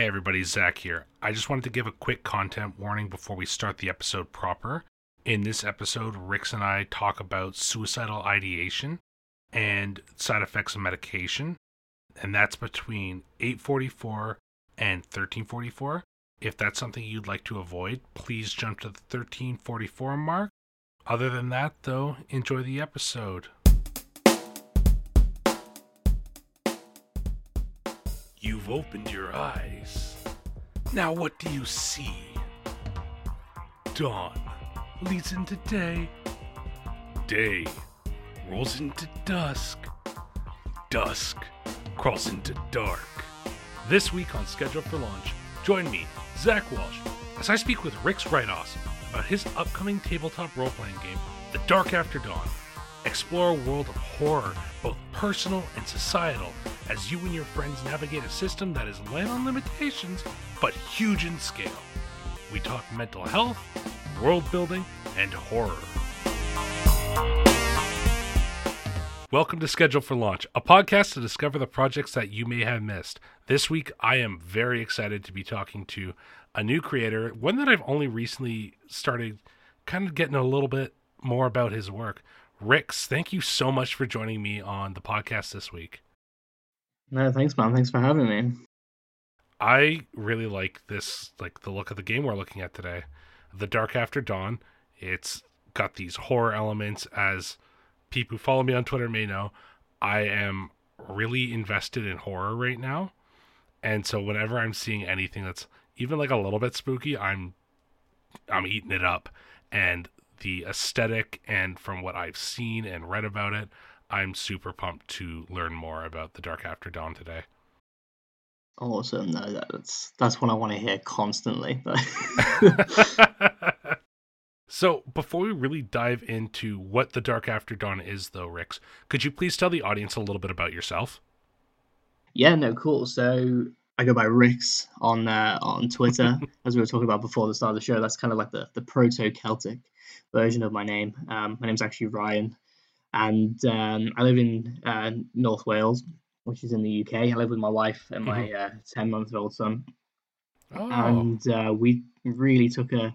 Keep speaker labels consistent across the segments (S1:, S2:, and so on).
S1: Hey everybody, Zach here. I just wanted to give a quick content warning before we start the episode proper. In this episode, Rix and I talk about suicidal ideation and side effects of medication, and that's between 844 and 1344. If that's something you'd like to avoid, please jump to the 1344 mark. Other than that, though, enjoy the episode. You've opened your eyes. Now what do you see? Dawn leads into day. Day rolls into dusk. Dusk crawls into dark. This week on Schedule for Launch, join me, Zach Walsh, as I speak with Rix Wrightos about his upcoming tabletop role playing game, The Dark After Dawn. Explore a world of horror, both personal and societal, as you and your friends navigate a system that is light on limitations but huge in scale. We talk mental health, world building, and horror. Welcome to Schedule for Launch, a podcast to discover the projects that you may have missed. This week, I am very excited to be talking to a new creator, one that I've only recently started kind of getting a little bit more about his work. Rix, thank you so much for joining me on the podcast this week.
S2: No, thanks, man. Thanks for having me.
S1: I really like this, like the look of the game we're looking at today. The Dark After Dawn. It's got these horror elements, as people who follow me on Twitter may know. I am really invested in horror right now. And so whenever I'm seeing anything that's even like a little bit spooky, I'm I'm eating it up. And the aesthetic and from what I've seen and read about it, I'm super pumped to learn more about the Dark After Dawn today.
S2: Awesome. No, that's that's what I want to hear constantly.
S1: so, before we really dive into what the Dark After Dawn is, though, Rix, could you please tell the audience a little bit about yourself?
S2: Yeah, no, cool. So, I go by Rix on uh, on Twitter, as we were talking about before the start of the show. That's kind of like the, the proto Celtic version of my name. Um, my name's actually Ryan, and um, I live in uh, North Wales, which is in the UK. I live with my wife and my mm-hmm. uh, ten month old son, oh. and uh, we really took a.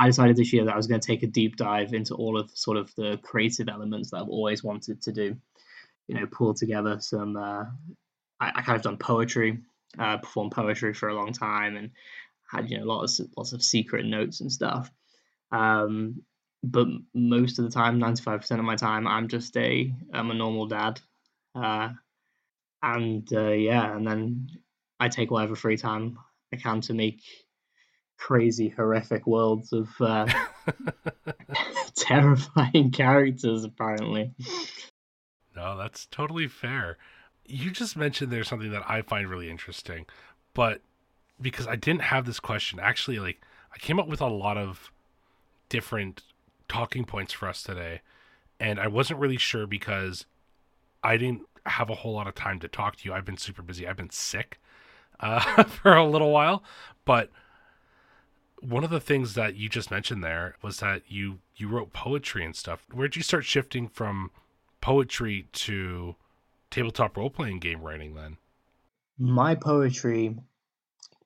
S2: I decided this year that I was going to take a deep dive into all of sort of the creative elements that I've always wanted to do. You know, pull together some. Uh, I, I kind of done poetry, uh, performed poetry for a long time, and had you know lots of lots of secret notes and stuff. Um, but most of the time, ninety five percent of my time, I'm just a I'm a normal dad, uh, and uh, yeah, and then I take whatever free time I can to make crazy, horrific worlds of uh, terrifying characters. Apparently,
S1: no, that's totally fair. You just mentioned there's something that I find really interesting, but because I didn't have this question, actually, like I came up with a lot of different talking points for us today. And I wasn't really sure because I didn't have a whole lot of time to talk to you. I've been super busy. I've been sick uh, for a little while. But one of the things that you just mentioned there was that you you wrote poetry and stuff. Where'd you start shifting from poetry to tabletop role playing game writing then?
S2: My poetry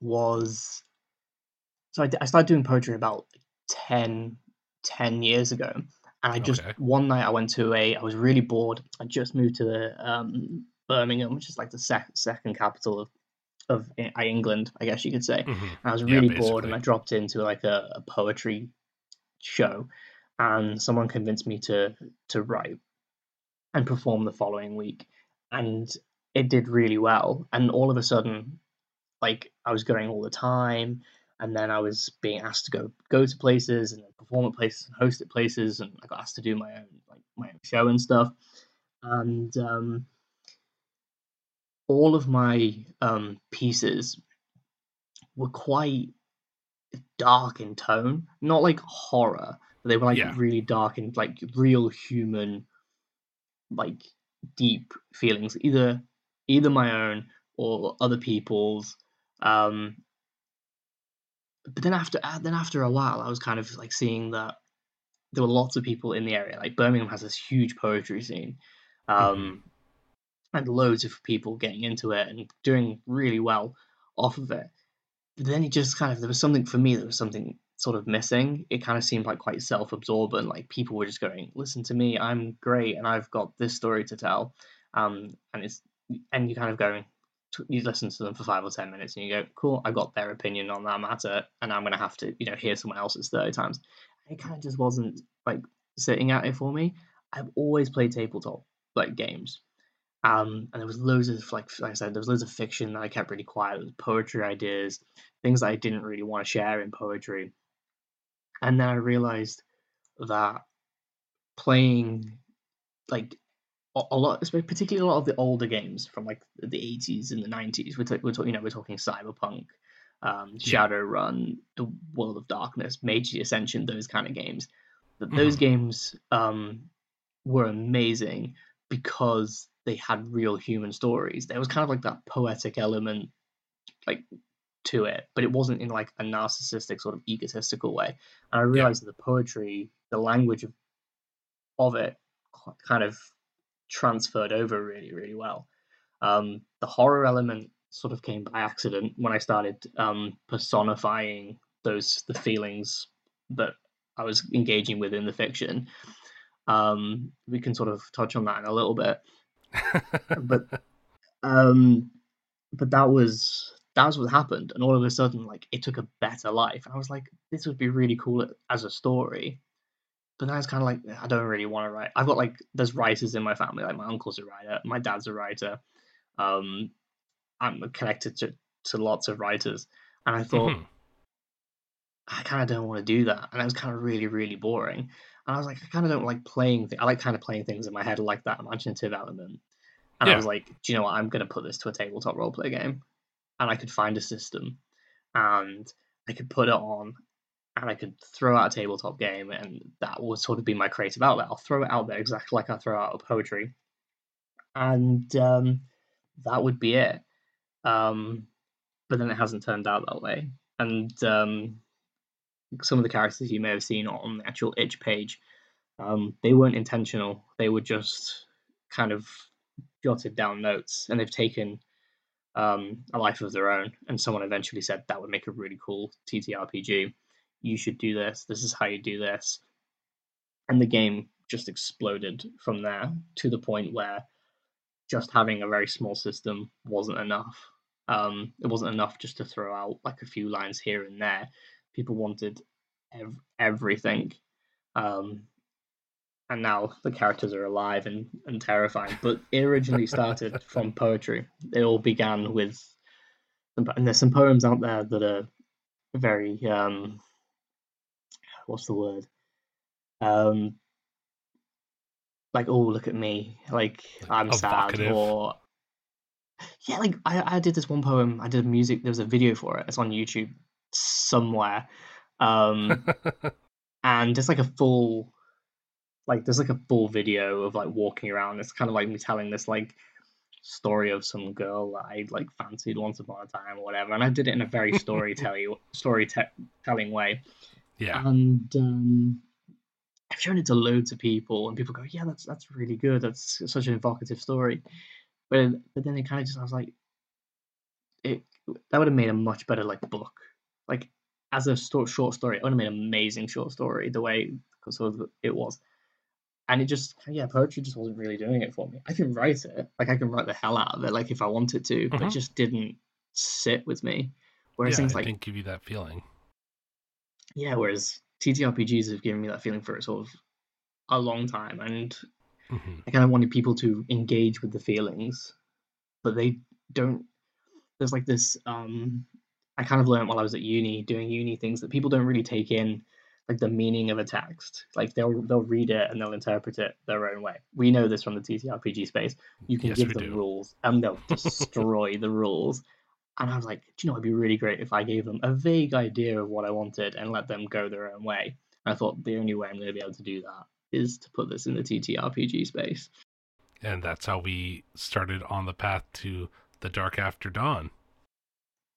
S2: was so I, I started doing poetry about 10 10 years ago. And I just, okay. one night I went to a, I was really bored. I just moved to the, um, Birmingham, which is like the sec- second capital of, of England, I guess you could say. Mm-hmm. And I was really yeah, bored and I dropped into like a, a poetry show and someone convinced me to, to write and perform the following week. And it did really well. And all of a sudden, like I was going all the time and then I was being asked to go go to places and perform at places and host at places, and I got asked to do my own like my own show and stuff. And um, all of my um, pieces were quite dark in tone, not like horror, but they were like yeah. really dark and like real human, like deep feelings, either either my own or other people's. Um, but then after uh, then after a while, I was kind of like seeing that there were lots of people in the area. Like Birmingham has this huge poetry scene, um, mm-hmm. and loads of people getting into it and doing really well off of it. But then it just kind of there was something for me. There was something sort of missing. It kind of seemed like quite self-absorbent. Like people were just going, "Listen to me, I'm great, and I've got this story to tell." Um, and it's and you're kind of going, you listen to them for five or ten minutes, and you go, "Cool, I got their opinion on that matter, and I'm gonna have to, you know, hear someone else's thirty times." It kind of just wasn't like sitting at it for me. I've always played tabletop like games. Um, and there was loads of like, like I said, there was loads of fiction that I kept really quiet. There was poetry ideas, things that I didn't really want to share in poetry. And then I realized that playing like a, lot, particularly a lot of the older games from like the 80s and the 90s, we're, t- we're talking, you know, we're talking Cyberpunk, um, Shadowrun, The World of Darkness, Mage Ascension, those kind of games. That those mm. games um, were amazing because they had real human stories. There was kind of like that poetic element, like to it, but it wasn't in like a narcissistic sort of egotistical way. And I realized yeah. that the poetry, the language of, of it, kind of transferred over really, really well. Um, the horror element sort of came by accident when I started um, personifying those the feelings that I was engaging with in the fiction. Um, we can sort of touch on that in a little bit, but um, but that was that was what happened, and all of a sudden, like it took a better life, and I was like, this would be really cool as a story. But now it's kind of like I don't really want to write. I've got like there's writers in my family, like my uncle's a writer, my dad's a writer. Um, I'm connected to to lots of writers, and I thought. Mm-hmm. I kind of don't want to do that, and it was kind of really, really boring. And I was like, I kind of don't like playing. Th- I like kind of playing things in my head, like that imaginative element. And yeah. I was like, do you know what? I'm going to put this to a tabletop roleplay game and I could find a system and I could put it on and I could throw out a tabletop game and that would sort of be my creative outlet. I'll throw it out there exactly like I throw out a poetry. And um, that would be it. Um, but then it hasn't turned out that way. And um, some of the characters you may have seen on the actual itch page, um, they weren't intentional. They were just kind of jotted down notes, and they've taken um, a life of their own. And someone eventually said that would make a really cool TTRPG. You should do this. This is how you do this. And the game just exploded from there to the point where just having a very small system wasn't enough. Um, it wasn't enough just to throw out like a few lines here and there. People wanted ev- everything. Um, and now the characters are alive and, and terrifying. But it originally started from poetry. It all began with, and there's some poems out there that are very, um, what's the word? Um, like, oh, look at me, like, I'm sad, or yeah, like I, I did this one poem. I did music. There was a video for it. It's on YouTube somewhere, um, and it's like a full like there's like a full video of like walking around. It's kind of like me telling this like story of some girl that I like fancied once upon a time or whatever, and I did it in a very storytelling storytelling way.
S1: Yeah,
S2: and um, I've shown it to loads of people, and people go, "Yeah, that's that's really good. That's such an evocative story." But but then it kind of just I was like, it that would have made a much better like book. Like as a short story, it would have made an amazing short story the way sort of it was and it just yeah poetry just wasn't really doing it for me i can write it like i can write the hell out of it like if i wanted to but it mm-hmm. just didn't sit with me
S1: whereas yeah, things like didn't give you that feeling
S2: yeah whereas ttrpgs have given me that feeling for sort of a long time and mm-hmm. i kind of wanted people to engage with the feelings but they don't there's like this um i kind of learned while i was at uni doing uni things that people don't really take in like the meaning of a text. Like they'll they'll read it and they'll interpret it their own way. We know this from the TTRPG space. You can yes, give them do. rules and they'll destroy the rules. And I was like, do you know, it'd be really great if I gave them a vague idea of what I wanted and let them go their own way. And I thought the only way I'm going to be able to do that is to put this in the TTRPG space.
S1: And that's how we started on the path to the Dark After Dawn.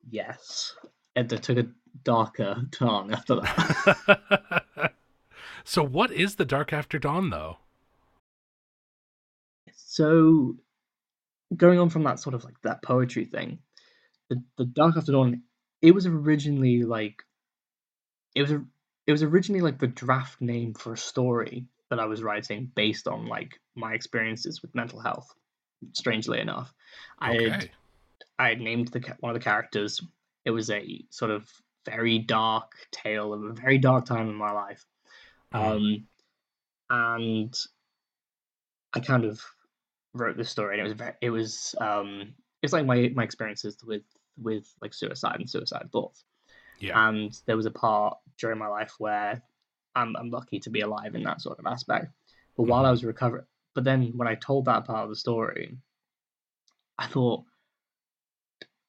S2: Yes. And it took a darker turn after that.
S1: so, what is the Dark After Dawn, though?
S2: So, going on from that sort of like that poetry thing, the, the Dark After Dawn it was originally like it was it was originally like the draft name for a story that I was writing based on like my experiences with mental health. Strangely enough, okay. I had I had named the one of the characters. It was a sort of very dark tale of a very dark time in my life, mm. um, and I kind of wrote this story, and it was very, it was um, it's like my my experiences with with like suicide and suicide thoughts. Yeah. And there was a part during my life where I'm I'm lucky to be alive in that sort of aspect. But mm-hmm. while I was recovering, but then when I told that part of the story, I thought,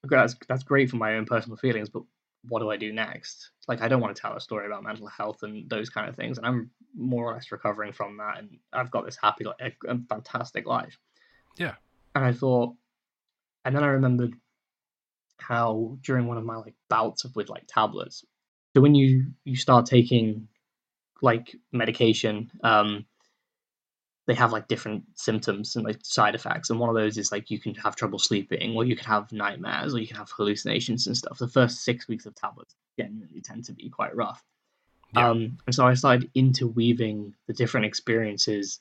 S2: okay, that's that's great for my own personal feelings, but what do I do next? Like I don't want to tell a story about mental health and those kind of things, and I'm more or less recovering from that, and I've got this happy, like, a fantastic life.
S1: Yeah.
S2: And I thought, and then I remembered how during one of my like bouts of with like tablets, so when you you start taking like medication, um, they have like different symptoms and like side effects, and one of those is like you can have trouble sleeping, or you can have nightmares, or you can have hallucinations and stuff. The first six weeks of tablets genuinely tend to be quite rough. Yeah. Um, and so I started interweaving the different experiences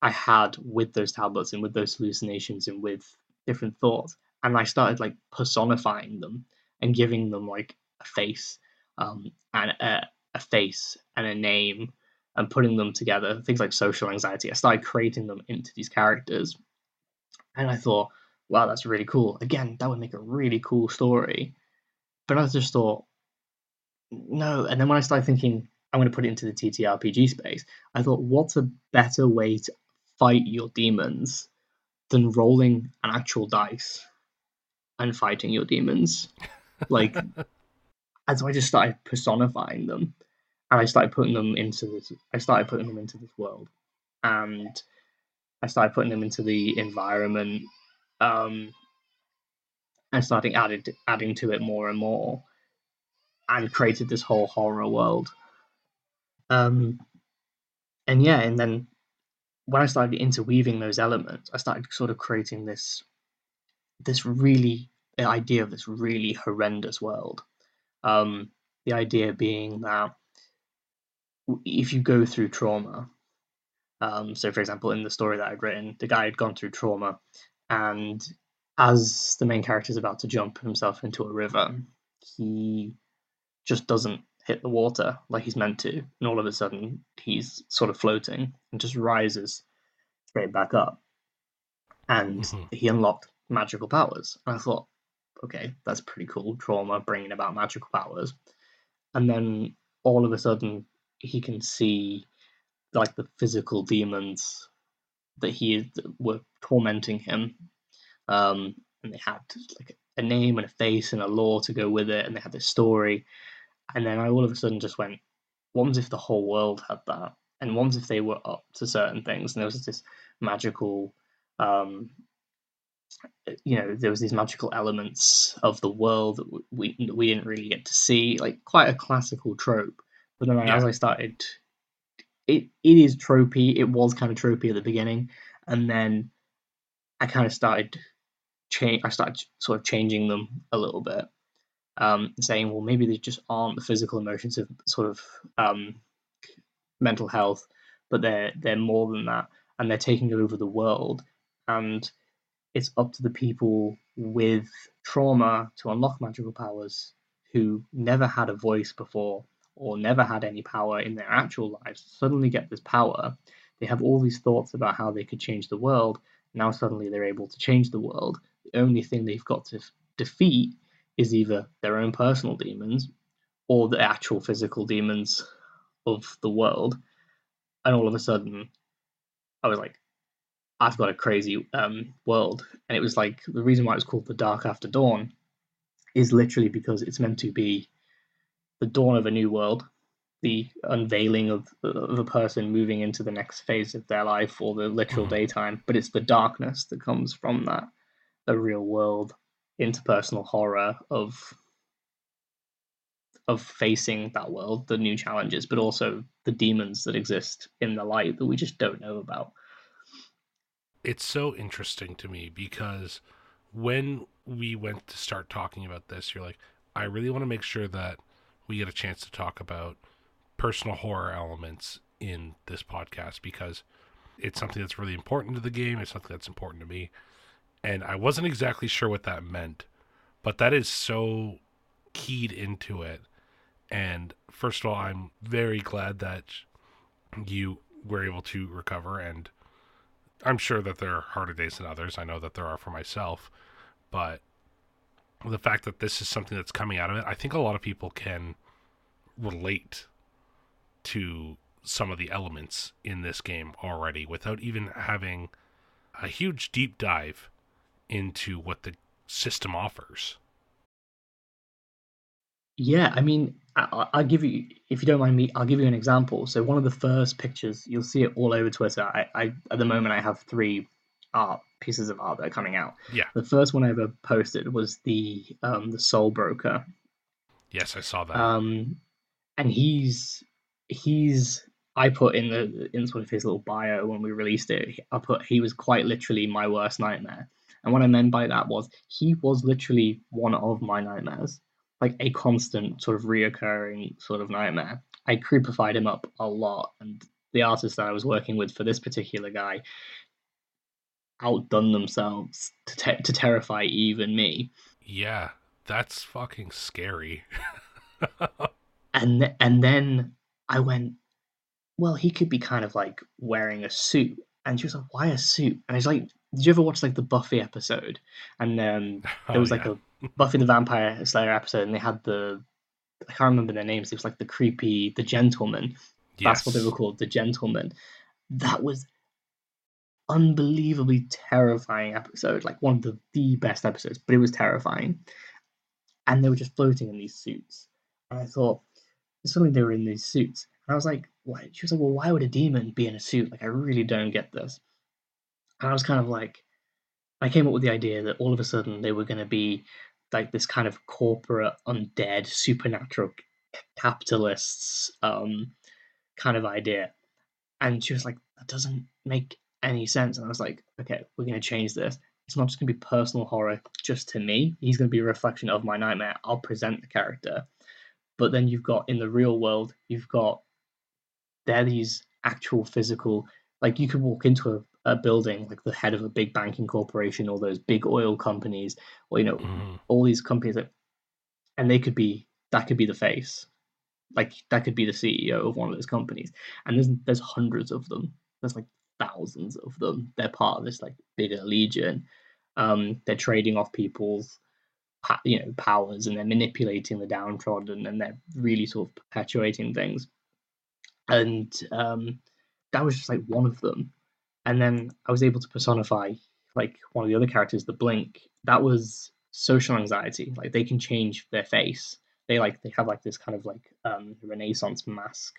S2: I had with those tablets and with those hallucinations and with different thoughts. And I started like personifying them and giving them like a face um, and a, a face and a name and putting them together. Things like social anxiety. I started creating them into these characters. And I thought, wow, that's really cool. Again, that would make a really cool story. But I just thought, no. And then when I started thinking, I'm going to put it into the TTRPG space, I thought, what's a better way to fight your demons than rolling an actual dice and fighting your demons. Like, and so I just started personifying them, and I started putting them into this. I started putting them into this world, and I started putting them into the environment. Um, and starting adding adding to it more and more, and created this whole horror world. Um, and yeah, and then when I started interweaving those elements, I started sort of creating this this really the idea of this really horrendous world. Um, the idea being that if you go through trauma, um, so for example, in the story that I'd written, the guy had gone through trauma, and as the main character is about to jump himself into a river, he just doesn't hit the water like he's meant to, and all of a sudden he's sort of floating and just rises straight back up. And mm-hmm. he unlocked magical powers. And I thought, okay, that's pretty cool. Trauma bringing about magical powers. And then all of a sudden he can see like the physical demons that he were tormenting him. Um, and they had like a name and a face and a lore to go with it, and they had this story. And then I all of a sudden just went, what if the whole world had that? And what if they were up to certain things? And there was this magical, um, you know, there was these magical elements of the world that we we didn't really get to see, like quite a classical trope. But then yeah. as I started, it it is tropey. It was kind of tropey at the beginning, and then I kind of started change. I started sort of changing them a little bit um, saying, well, maybe they just aren't the physical emotions of sort of um, mental health, but they're they're more than that, and they're taking over the world, and it's up to the people with trauma to unlock magical powers who never had a voice before or never had any power in their actual lives suddenly get this power. They have all these thoughts about how they could change the world. Now suddenly they're able to change the world. The only thing they've got to f- defeat is either their own personal demons or the actual physical demons of the world. And all of a sudden, I was like, I've got a crazy um, world. And it was like the reason why it was called The Dark After Dawn is literally because it's meant to be the dawn of a new world, the unveiling of, of a person moving into the next phase of their life or the literal mm-hmm. daytime. But it's the darkness that comes from that, the real world interpersonal horror of of facing that world, the new challenges, but also the demons that exist in the light that we just don't know about.
S1: It's so interesting to me because when we went to start talking about this, you're like, I really want to make sure that we get a chance to talk about personal horror elements in this podcast because it's something that's really important to the game. It's something that's important to me. And I wasn't exactly sure what that meant, but that is so keyed into it. And first of all, I'm very glad that you were able to recover. And I'm sure that there are harder days than others. I know that there are for myself. But the fact that this is something that's coming out of it, I think a lot of people can relate to some of the elements in this game already without even having a huge deep dive into what the system offers.
S2: Yeah, I mean, I, will give you, if you don't mind me, I'll give you an example. So one of the first pictures, you'll see it all over Twitter. I, I at the moment, I have three art pieces of art that are coming out.
S1: Yeah.
S2: The first one I ever posted was the um the Soul Broker.
S1: Yes, I saw that.
S2: Um, and he's he's I put in the in sort of his little bio when we released it. I put he was quite literally my worst nightmare. And what I meant by that was he was literally one of my nightmares, like a constant sort of reoccurring sort of nightmare. I creepified him up a lot, and the artist that I was working with for this particular guy outdone themselves to te- to terrify even me.
S1: Yeah, that's fucking scary.
S2: and th- and then I went, well, he could be kind of like wearing a suit, and she was like, why a suit? And I was like, did you ever watch like the Buffy episode? And um, there was oh, like yeah. a Buffy the Vampire Slayer episode, and they had the I can't remember their names. It was like the creepy, the gentleman. Yes. That's what they were called, the gentleman. That was unbelievably terrifying episode, like one of the, the best episodes, but it was terrifying. And they were just floating in these suits. And I thought, suddenly they were in these suits. And I was like, why? She was like, well, why would a demon be in a suit? Like, I really don't get this. And I was kind of like, I came up with the idea that all of a sudden they were going to be like this kind of corporate, undead, supernatural capitalists um, kind of idea. And she was like, that doesn't make any sense. And I was like, okay, we're going to change this. It's not just going to be personal horror just to me. He's going to be a reflection of my nightmare. I'll present the character. But then you've got in the real world, you've got they're these actual physical, like you could walk into a, building, like the head of a big banking corporation or those big oil companies, or, you know, mm-hmm. all these companies that, and they could be, that could be the face. Like that could be the CEO of one of those companies. And there's, there's hundreds of them. There's like thousands of them. They're part of this like bigger legion. Um, they're trading off people's you know powers and they're manipulating the downtrodden and they're really sort of perpetuating things. And um, that was just like one of them. And then I was able to personify like one of the other characters, the Blink. That was social anxiety. Like they can change their face. They like they have like this kind of like um, Renaissance mask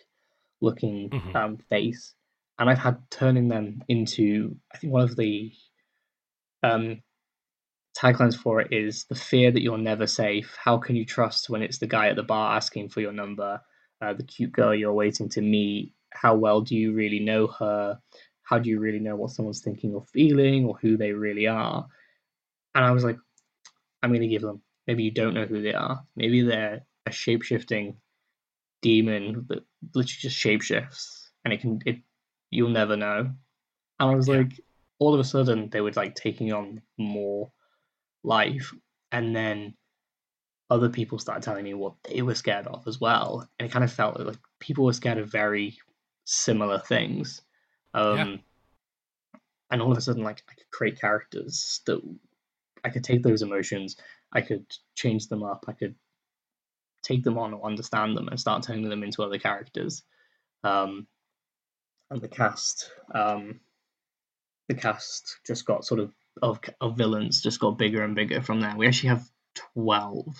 S2: looking mm-hmm. um, face and I've had turning them into I think one of the um, taglines for it is the fear that you're never safe. How can you trust when it's the guy at the bar asking for your number, uh, the cute girl you're waiting to meet? How well do you really know her? How do you really know what someone's thinking or feeling or who they really are? And I was like, I'm going to give them. Maybe you don't know who they are. Maybe they're a shape shifting demon that literally just shapeshifts and it can it you'll never know. And I was yeah. like, all of a sudden, they were like taking on more life. And then other people started telling me what they were scared of as well. And it kind of felt like people were scared of very similar things. Um, yeah. And all of a sudden, like, I could create characters that I could take those emotions, I could change them up, I could take them on or understand them and start turning them into other characters. Um, and the cast um, the cast just got sort of of of villains just got bigger and bigger from there. We actually have twelve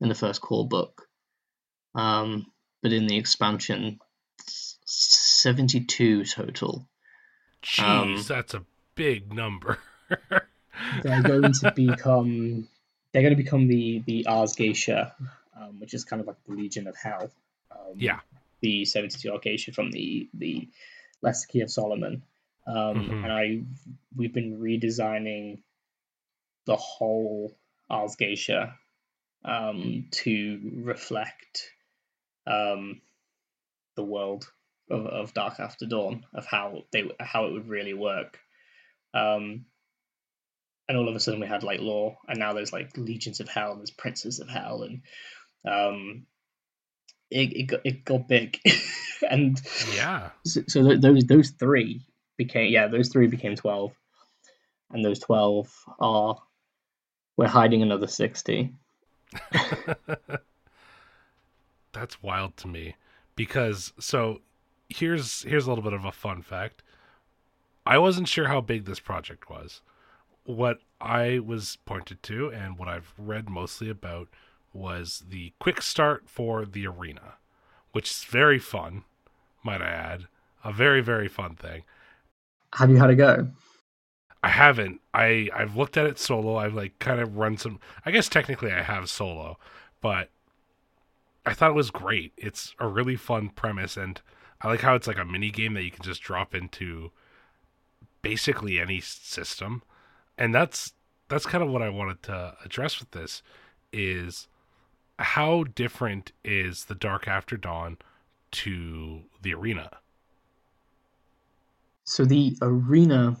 S2: in the first core book, um, but in the expansion, seventy two total.
S1: Jeez, um, that's a big number.
S2: they're going to become they're going to become the the Ars Goetia, um, which is kind of like the Legion of Hell. Um,
S1: yeah,
S2: the 72 Ars Goetia from the the Lesser Key of Solomon. Um, mm-hmm. And I we've been redesigning the whole Ars Goetia um, to reflect um, the world of, of Dark After Dawn, of how they how it would really work. Um, and all of a sudden we had like law, and now there's like legions of hell, and there's princes of hell, and um, it it got, it got big, and
S1: Yeah.
S2: so, so those those three became yeah those three became twelve, and those twelve are we're hiding another sixty.
S1: That's wild to me because so here's here's a little bit of a fun fact. I wasn't sure how big this project was. What I was pointed to and what I've read mostly about was the quick start for the arena, which is very fun, might I add. A very very fun thing.
S2: Have you had a go?
S1: I haven't. I I've looked at it solo. I've like kind of run some. I guess technically I have solo, but I thought it was great. It's a really fun premise, and I like how it's like a mini game that you can just drop into basically any system, and that's that's kind of what I wanted to address with this is how different is the Dark After Dawn to the Arena?
S2: So the arena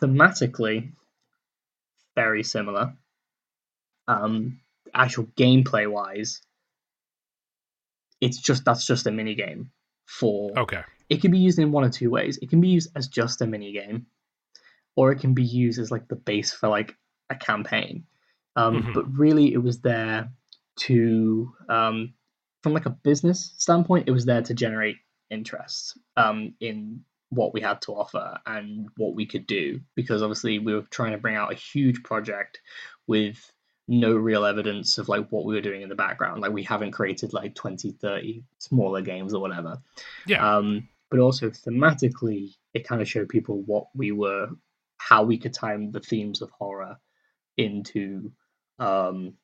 S2: thematically very similar. Um, actual gameplay wise, it's just that's just a mini game for
S1: Okay,
S2: it can be used in one or two ways. It can be used as just a mini game, or it can be used as like the base for like a campaign. Um,
S1: Mhm.
S2: But really, it was there to, um, from like a business standpoint, it was there to generate interest um, in what we had to offer and what we could do. Because obviously, we were trying to bring out a huge project with no real evidence of like what we were doing in the background. Like we haven't created like 20, 30 smaller games or whatever.
S1: yeah,
S2: Um, but also thematically, it kind of showed people what we were, how we could time the themes of horror into um,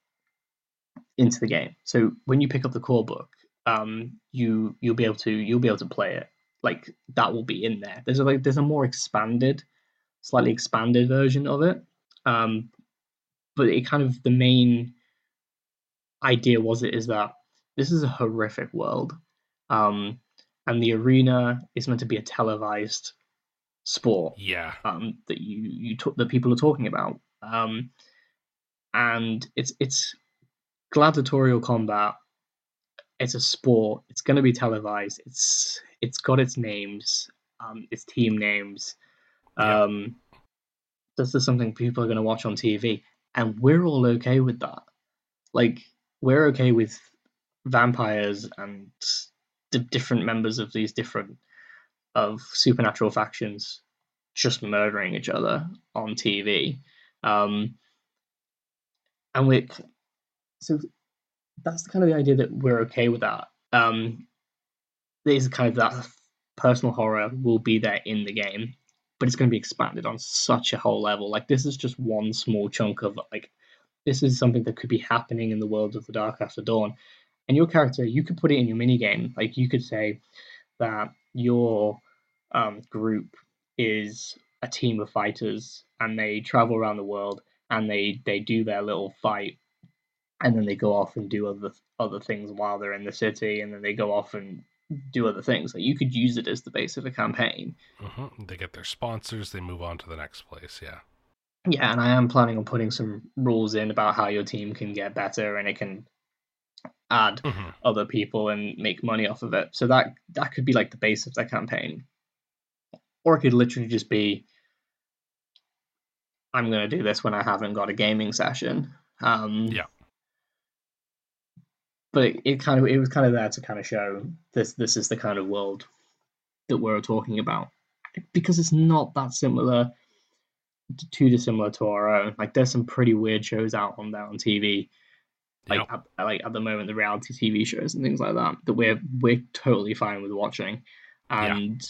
S2: into the game. So when you pick up the core book, um, you you'll be able to you'll be able to play it. Like that will be in there. There's a like there's a more expanded, slightly expanded version of it. Um, but it kind of the main idea was it is that this is a horrific world. Um, and the arena is meant to be a televised sport
S1: yeah,
S2: um, that you you talk, that people are talking about, um, and it's it's gladiatorial combat. It's a sport. It's going to be televised. It's it's got its names, um, its team names.
S1: Yeah.
S2: Um, this is something people are going to watch on TV, and we're all okay with that. Like we're okay with vampires and the different members of these different of supernatural factions just murdering each other on TV. Um, and we so that's kind of the idea that we're okay with that. Um, there's kind of that personal horror will be there in the game, but it's going to be expanded on such a whole level. Like this is just one small chunk of like this is something that could be happening in the world of the Dark After Dawn. And your character, you could put it in your mini game. Like you could say that your um, group is a team of fighters, and they travel around the world, and they they do their little fight, and then they go off and do other other things while they're in the city, and then they go off and do other things. Like you could use it as the base of a campaign.
S1: hmm they get their sponsors. They move on to the next place. Yeah,
S2: Yeah, and I am planning on putting some rules in about how your team can get better and it can add
S1: hmm
S2: other people and make money off of it. So that that could be like the base of their campaign. Or it could literally just be I'm gonna do this when I haven't got a gaming session. Um
S1: Yeah.
S2: But it, it kind of it was kind of there to kind of show this this is the kind of world that we're talking about. Because it's not that similar too dissimilar to our own. Like there's some pretty weird shows out on there on TV. Like at, like at the moment, the reality TV shows and things like that that we're we're totally fine with watching.
S1: Yeah.
S2: And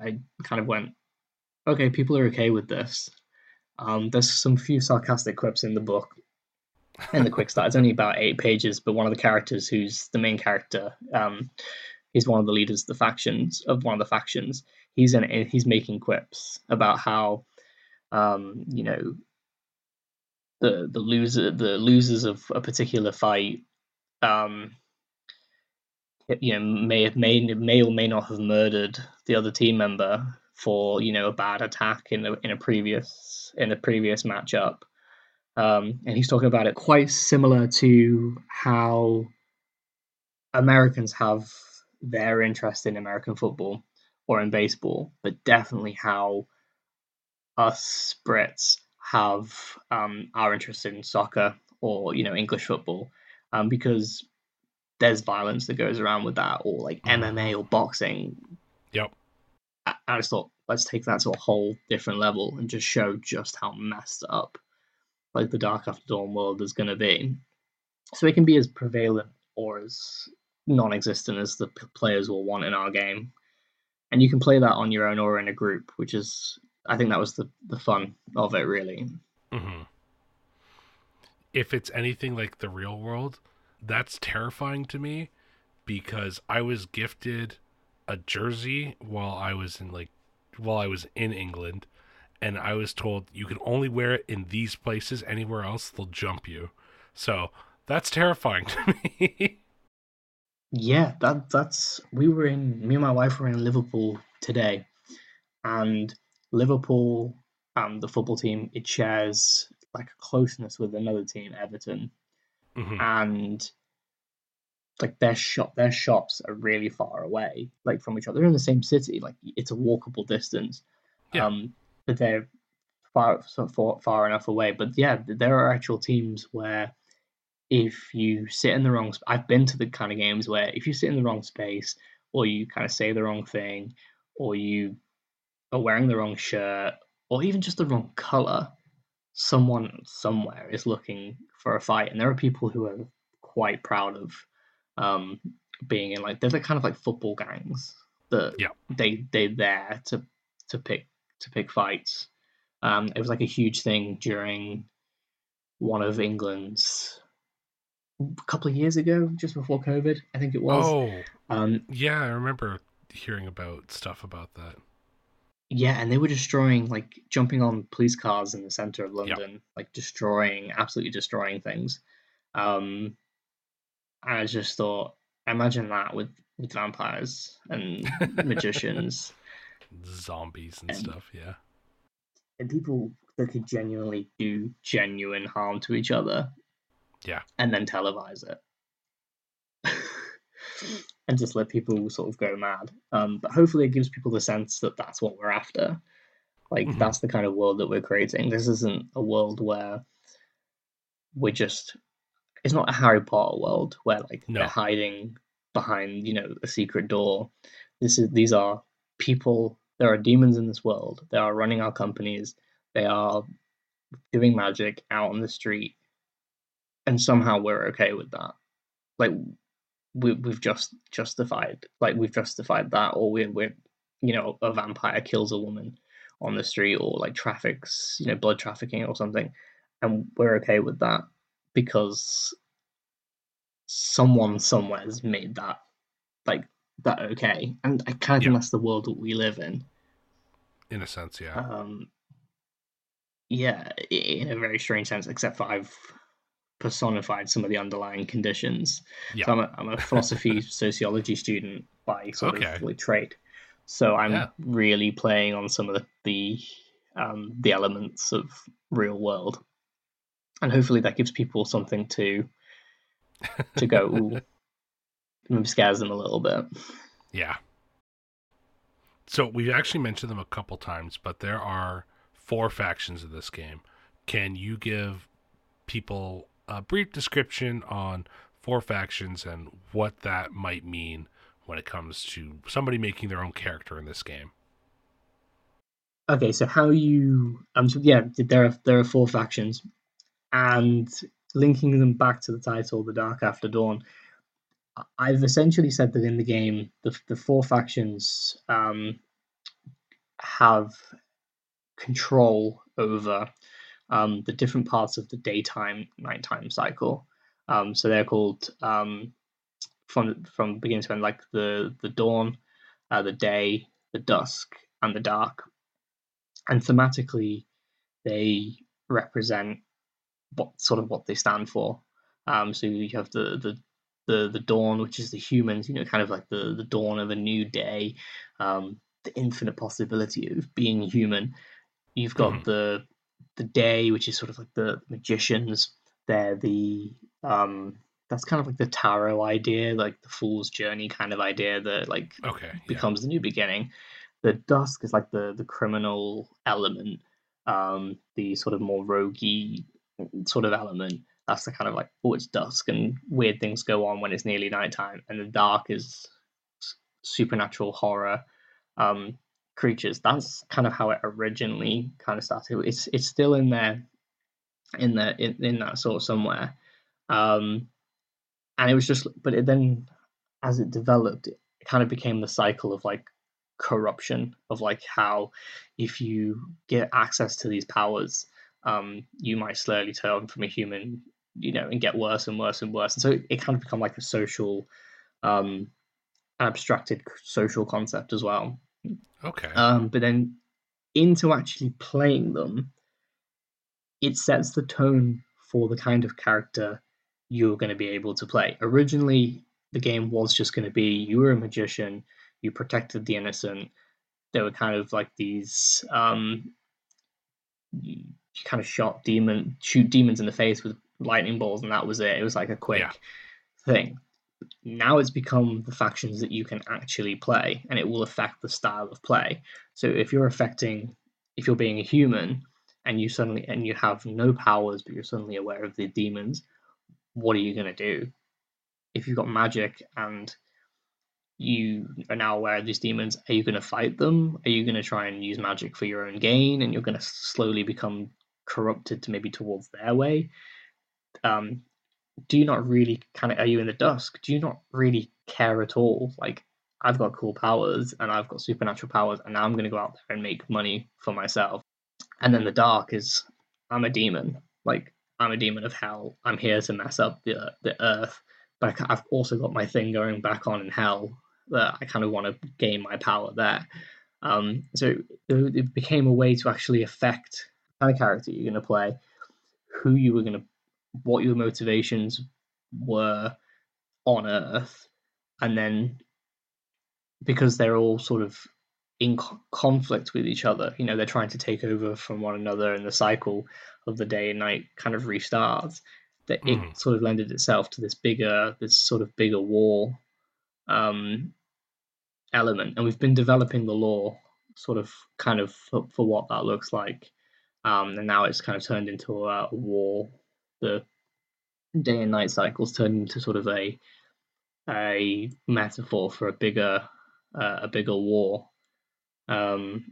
S2: I kind of went, okay, people are okay with this. Um, there's some few sarcastic quips in the book. In the quick start, it's only about eight pages, but one of the characters, who's the main character, um, he's one of the leaders of the factions of one of the factions. He's in. He's making quips about how, um, you know, the the loser the losers of a particular fight um you know may may may or may not have murdered the other team member for you know a bad attack in a in a previous in a previous matchup um, and he's talking about it quite similar to how Americans have their interest in American football or in baseball, but definitely how us Brits have um, our interest in soccer or you know English football, um, because there's violence that goes around with that, or like MMA mm-hmm. or boxing.
S1: Yep.
S2: I, I just thought let's take that to a whole different level and just show just how messed up like the Dark After Dawn world is going to be. So it can be as prevalent or as non-existent as the players will want in our game, and you can play that on your own or in a group, which is I think that was the the fun of it really.
S1: Mm-hmm. If it's anything like the real world, that's terrifying to me because I was gifted a jersey while I was in like while I was in England and I was told you can only wear it in these places anywhere else they'll jump you. So, that's terrifying to me.
S2: yeah, that that's we were in me and my wife were in Liverpool today and Liverpool and the football team it shares like a closeness with another team Everton mm-hmm. and like their shop their shops are really far away like from each other they're in the same city like it's a walkable distance yeah. um but they're far far, far enough away but yeah there are actual teams where if you sit in the wrong i've been to the kind of games where if you sit in the wrong space or you kind of say the wrong thing or you are wearing the wrong shirt or even just the wrong color someone somewhere is looking for a fight and there are people who are quite proud of um, being in like they're the kind of like football gangs that
S1: yeah.
S2: they they're there to to pick to pick fights. Um, it was like a huge thing during one of England's a couple of years ago, just before COVID, I think it was.
S1: Oh, um, yeah, I remember hearing about stuff about that.
S2: Yeah, and they were destroying, like jumping on police cars in the center of London, yep. like destroying, absolutely destroying things. Um, I just thought, imagine that with with vampires and magicians,
S1: zombies and, and stuff. Yeah,
S2: and people that could genuinely do genuine harm to each other.
S1: Yeah,
S2: and then televise it. and just let people sort of go mad. Um, but hopefully, it gives people the sense that that's what we're after. Like mm-hmm. that's the kind of world that we're creating. This isn't a world where we're just it's not a Harry Potter world where like no. they're hiding behind you know a secret door. This is these are people. There are demons in this world. They are running our companies. They are doing magic out on the street, and somehow we're okay with that. Like we we've just justified like we've justified that, or we're we're you know a vampire kills a woman on the street or like traffics you know blood trafficking or something, and we're okay with that because someone somewhere has made that like that okay, and I kind of yeah. think that's the world that we live in.
S1: In a sense, yeah.
S2: Um, yeah, in a very strange sense, except for I've personified some of the underlying conditions. Yeah. So I'm a, I'm a philosophy sociology student by sort okay. of like trade. So I'm yeah. really playing on some of the the, um, the elements of real world and hopefully that gives people something to to go maybe them a little bit.
S1: Yeah. So we've actually mentioned them a couple times but there are four factions of this game. Can you give people a brief description on four factions and what that might mean when it comes to somebody making their own character in this game?
S2: Okay so how you um so yeah there are there are four factions and linking them back to the title, The Dark After Dawn, I've essentially said that in the game, the, the four factions um, have control over um, the different parts of the daytime nighttime cycle. Um, so they're called um, from from beginning to end, like the the dawn, uh, the day, the dusk, and the dark. And thematically, they represent what sort of what they stand for. Um, so you have the the the the dawn, which is the humans, you know, kind of like the the dawn of a new day, um, the infinite possibility of being human. You've got mm-hmm. the the day, which is sort of like the magicians. They're the um, that's kind of like the tarot idea, like the fool's journey kind of idea that like
S1: okay,
S2: becomes the new beginning. The dusk is like the the criminal element, um, the sort of more roguey sort of element. That's the kind of like oh, it's dusk and weird things go on when it's nearly nighttime, and the dark is supernatural horror um, creatures. That's kind of how it originally kind of started. It's it's still in there, in the in, in that sort of somewhere. Um, and it was just but it then as it developed it kind of became the cycle of like corruption of like how if you get access to these powers um you might slowly turn from a human you know and get worse and worse and worse and so it kind of become like a social um abstracted social concept as well
S1: okay
S2: um but then into actually playing them it sets the tone for the kind of character you're going to be able to play. Originally, the game was just going to be you were a magician, you protected the innocent. There were kind of like these, um, you, kind of shot demon, shoot demons in the face with lightning balls, and that was it. It was like a quick yeah. thing. Now it's become the factions that you can actually play, and it will affect the style of play. So if you're affecting, if you're being a human, and you suddenly and you have no powers, but you're suddenly aware of the demons, what are you going to do? If you've got magic and you are now aware of these demons, are you going to fight them? Are you going to try and use magic for your own gain and you're going to slowly become corrupted to maybe towards their way? Um, do you not really kind of, are you in the dusk? Do you not really care at all? Like, I've got cool powers and I've got supernatural powers, and now I'm going to go out there and make money for myself. And then the dark is, I'm a demon. Like, I'm a demon of hell. I'm here to mess up the the earth, but I've also got my thing going back on in hell that I kind of want to gain my power there. Um, so it became a way to actually affect kind of character you're going to play, who you were going to, what your motivations were on Earth, and then because they're all sort of in conflict with each other. You know, they're trying to take over from one another, and the cycle of the day and night kind of restarts. That mm. it sort of lended itself to this bigger, this sort of bigger war um, element, and we've been developing the lore sort of kind of for, for what that looks like, um, and now it's kind of turned into a, war. The day and night cycles turned into sort of a a metaphor for a bigger uh, a bigger war. Um,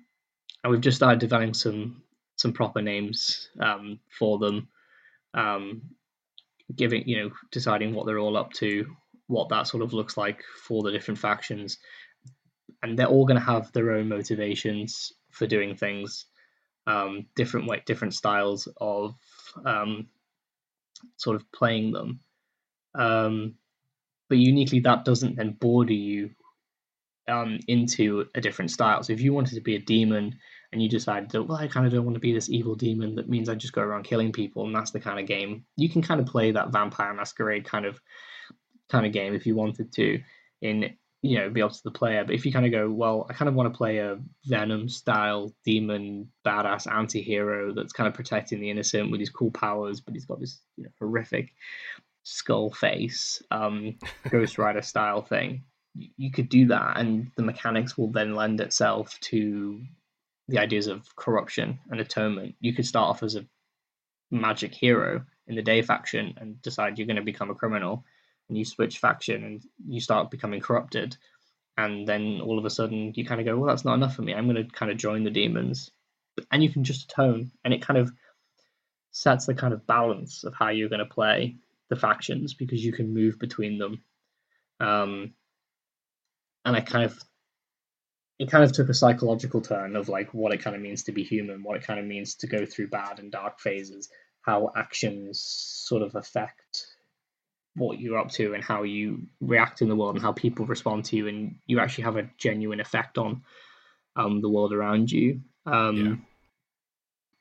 S2: and we've just started developing some some proper names um, for them, um, giving you know deciding what they're all up to, what that sort of looks like for the different factions, and they're all going to have their own motivations for doing things, um, different way, different styles of um, sort of playing them. Um, but uniquely, that doesn't then border you um, into a different style. So if you wanted to be a demon and you decided that, well, I kind of don't want to be this evil demon that means I just go around killing people, and that's the kind of game you can kind of play that Vampire Masquerade kind of kind of game if you wanted to in you know be up to the player. But if you kind of go, well, I kind of want to play a Venom style demon badass anti-hero that's kind of protecting the innocent with his cool powers, but he's got this you know, horrific skull face, um, Ghost Rider style thing you could do that, and the mechanics will then lend itself to the ideas of corruption and atonement. You could start off as a magic hero in the day faction and decide you're going to become a criminal, and you switch faction and you start becoming corrupted, and then all of a sudden you kind of go, well, that's not enough for me. I'm going to kind of join the demons, and you can just atone, and it kind of sets the kind of balance of how you're going to play the factions because you can move between them. Um, and I kind of it kind of took a psychological turn of like what it kind of means to be human, what it kind of means to go through bad and dark phases, how actions sort of affect what you're up to and how you react in the world and how people respond to you and you actually have a genuine effect on um, the world around you. Um, yeah.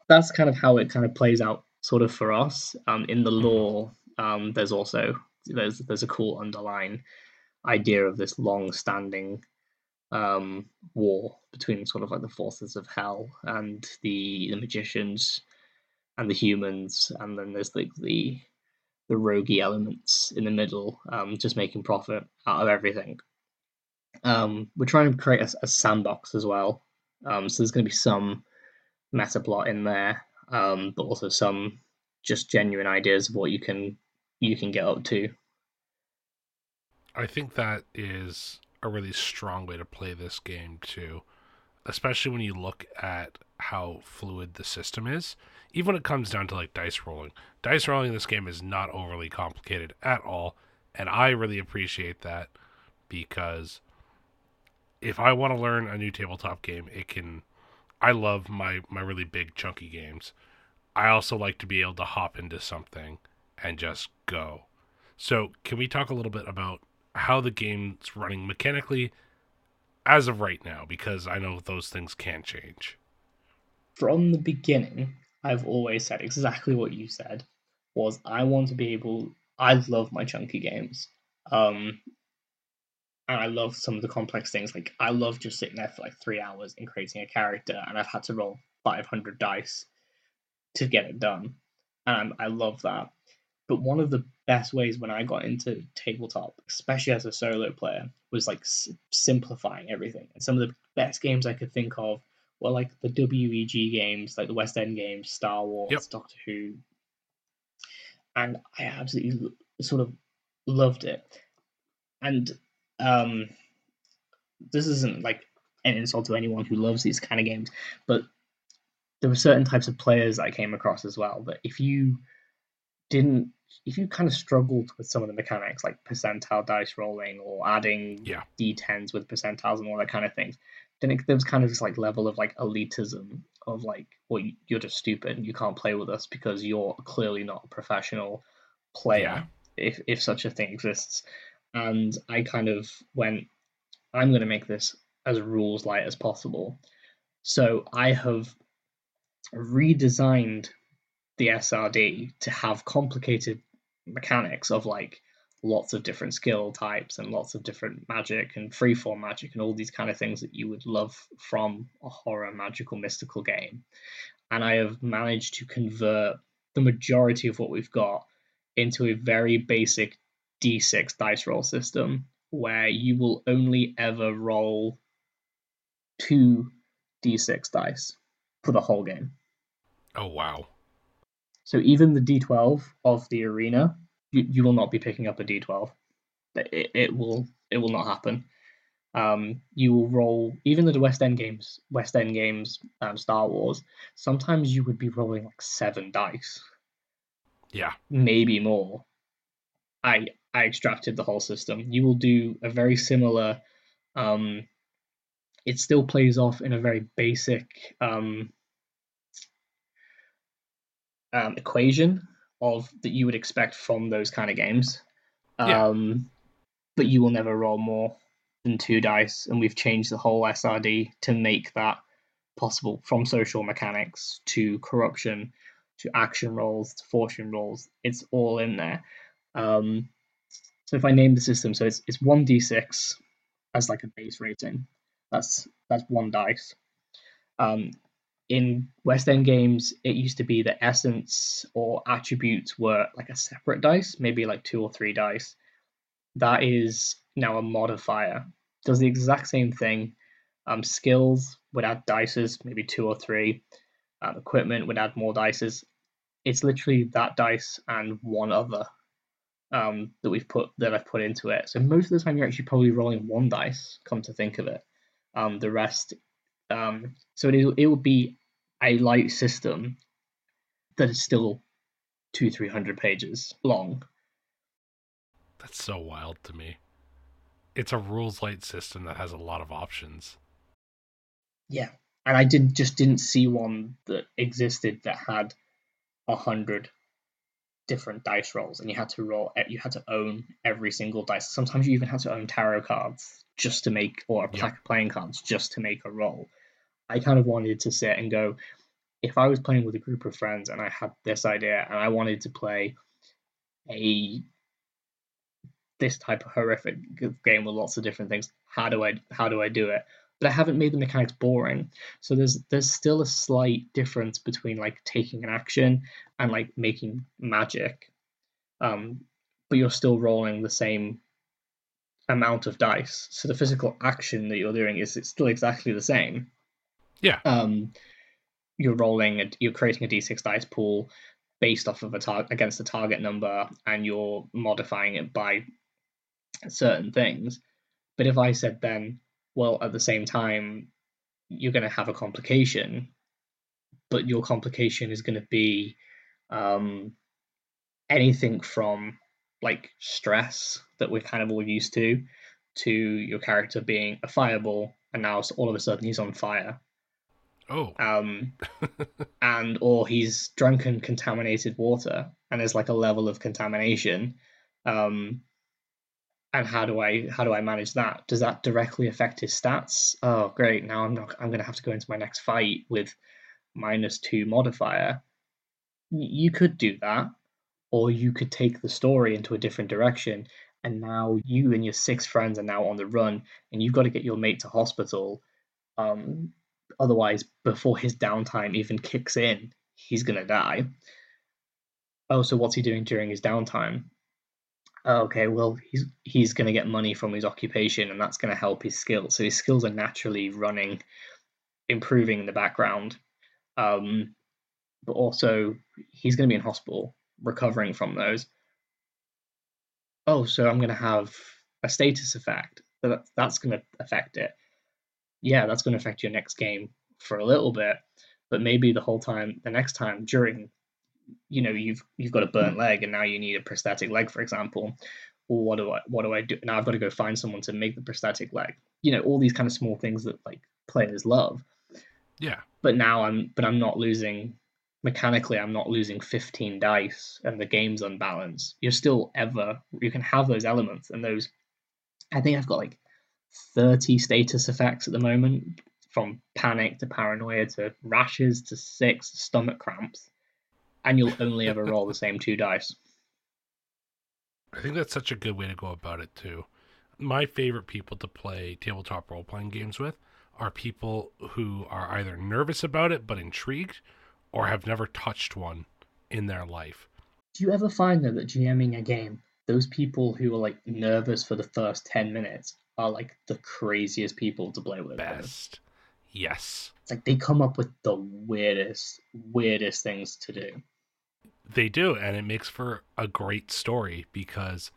S2: That's kind of how it kind of plays out sort of for us. Um, in the lore um, there's also there's there's a cool underlying idea of this long-standing um, war between sort of like the forces of hell and the the magicians and the humans, and then there's like the the roguey elements in the middle, um, just making profit out of everything. Um, we're trying to create a, a sandbox as well, um, so there's going to be some meta plot in there, um, but also some just genuine ideas of what you can you can get up to.
S1: I think that is a really strong way to play this game too, especially when you look at how fluid the system is. Even when it comes down to like dice rolling, dice rolling in this game is not overly complicated at all, and I really appreciate that because if I want to learn a new tabletop game, it can. I love my my really big chunky games. I also like to be able to hop into something and just go. So, can we talk a little bit about how the game's running mechanically as of right now? Because I know those things can change.
S2: From the beginning, I've always said exactly what you said. Was I want to be able. I love my chunky games. Um, and I love some of the complex things. Like I love just sitting there for like three hours and creating a character, and I've had to roll 500 dice to get it done, and I love that. But one of the best ways when I got into tabletop, especially as a solo player, was like s- simplifying everything. And some of the best games I could think of were like the WEG games, like the West End games, Star Wars,
S1: Yep.
S2: Doctor Who, and I absolutely sort of loved it. And um, this isn't like an insult to anyone who loves these kind of games, but there were certain types of players I came across as well that if you didn't if you kind of struggled with some of the mechanics like percentile dice rolling or adding
S1: Yeah.
S2: d10s with percentiles and all that kind of things then it, there was kind of this like level of like elitism of like well you- you're just stupid and you can't play with us because you're clearly not a professional player
S1: Yeah.
S2: if if such a thing exists and i kind of went i'm going to make this as rules light as possible so i have redesigned the SRD to have complicated mechanics of like lots of different skill types and lots of different magic and freeform magic and all these kind of things that you would love from a horror magical mystical game. And I have managed to convert the majority of what we've got into a very basic d6 dice roll system where you will only ever roll two d6 dice for the whole game.
S1: Oh wow.
S2: So even the D12 of the arena, you, you will not be picking up a D12. It, it will it will not happen. Um, you will roll even the West End games, West End games, um, Star Wars. Sometimes you would be rolling like seven dice,
S1: Yeah.
S2: maybe more. I I extracted the whole system. You will do a very similar. Um, it still plays off in a very basic um, um, equation of that you would expect from those kind of games.
S1: Yeah.
S2: Um, but you will never roll more than two dice, and we've changed the whole SRD to make that possible from social mechanics to corruption to action rolls to fortune rolls. It's all in there. Um, so if I name the system, so it's it's one d6 as like a base rating. That's that's one dice. Um, in West End games, it used to be that essence or attributes were like a separate dice, maybe like two or three dice. That is now a modifier. Does the exact same thing. Um, skills would add dices, maybe two or three. Um, equipment would add more dices. It's literally that dice and one other um, that we've put that I've put into it. So most of the time, you're actually probably rolling one dice. Come to think of it, um, the rest um, so it, it will be a light system that is still two, three hundred pages long.
S1: That's so wild to me. It's a rules light system that has a lot of options.
S2: Yeah, and I did just didn't see one that existed that had a hundred different dice rolls, and you had to roll. You had to own every single dice. Sometimes you even had to own tarot cards just to make, or a
S1: Yeah.
S2: pack of playing cards just to make a roll. I kind of wanted to sit and go. if I was playing with a group of friends and I had this idea and I wanted to play a this type of horrific game with lots of different things, how do I how do I do it? But I haven't made the mechanics boring. So there's there's still a slight difference between like taking an action and like making magic. Um, but you're still rolling the same amount of dice. So the physical action that you're doing is it's still exactly the same.
S1: Yeah.
S2: Um, you're rolling, a, you're creating a d6 dice pool based off of a target against a target number, and you're modifying it by certain things. But if I said then, well, at the same time, you're going to have a complication, but your complication is going to be um, anything from like stress that we're kind of all used to, to your character being a fireball, and now all of a sudden he's on fire.
S1: Oh.
S2: Um, and or he's drunken contaminated water, and there's like a level of contamination. Um, and how do I how do I manage that? Does that directly affect his stats? Oh, great! Now I'm not. I'm going to have to go into my next fight with minus two modifier. You could do that, or you could take the story into a different direction. And now you and your six friends are now on the run, and you've got to get your mate to hospital. Um, otherwise, before his downtime even kicks in, he's gonna die. Oh, so what's he doing during his downtime? Okay, well, he's he's going to get money from his occupation, and that's going to help his skills. So his skills are naturally running, improving in the background. Um, but also, he's going to be in hospital, recovering from those. Oh, so I'm going to have a status effect. That that's going to affect it. Yeah, that's going to affect your next game for a little bit, but maybe the whole time, the next time during you know you've you've got a burnt mm. leg and now you need a prosthetic leg for example well, what do I what do I do? Now I've got to go find someone to make the prosthetic leg. You know all these kind of small things that like players love.
S1: Yeah.
S2: But now I'm but I'm not losing mechanically I'm not losing 15 dice and the game's unbalanced. You're still ever you can have those elements and those I think I've got like 30 status effects at the moment from panic to paranoia to rashes to six stomach cramps and you'll only ever roll the same two dice.
S1: I think that's such a good way to go about it too. My favorite people to play tabletop role playing games with are people who are either nervous about it but intrigued or have never touched one in their life.
S2: Do you ever find though that GMing a game, those people who are like nervous for the first 10 minutes are like the craziest people to play with?
S1: Best. Yes.
S2: It's like they come up with the weirdest, weirdest things to do.
S1: They do, and it makes for a great story because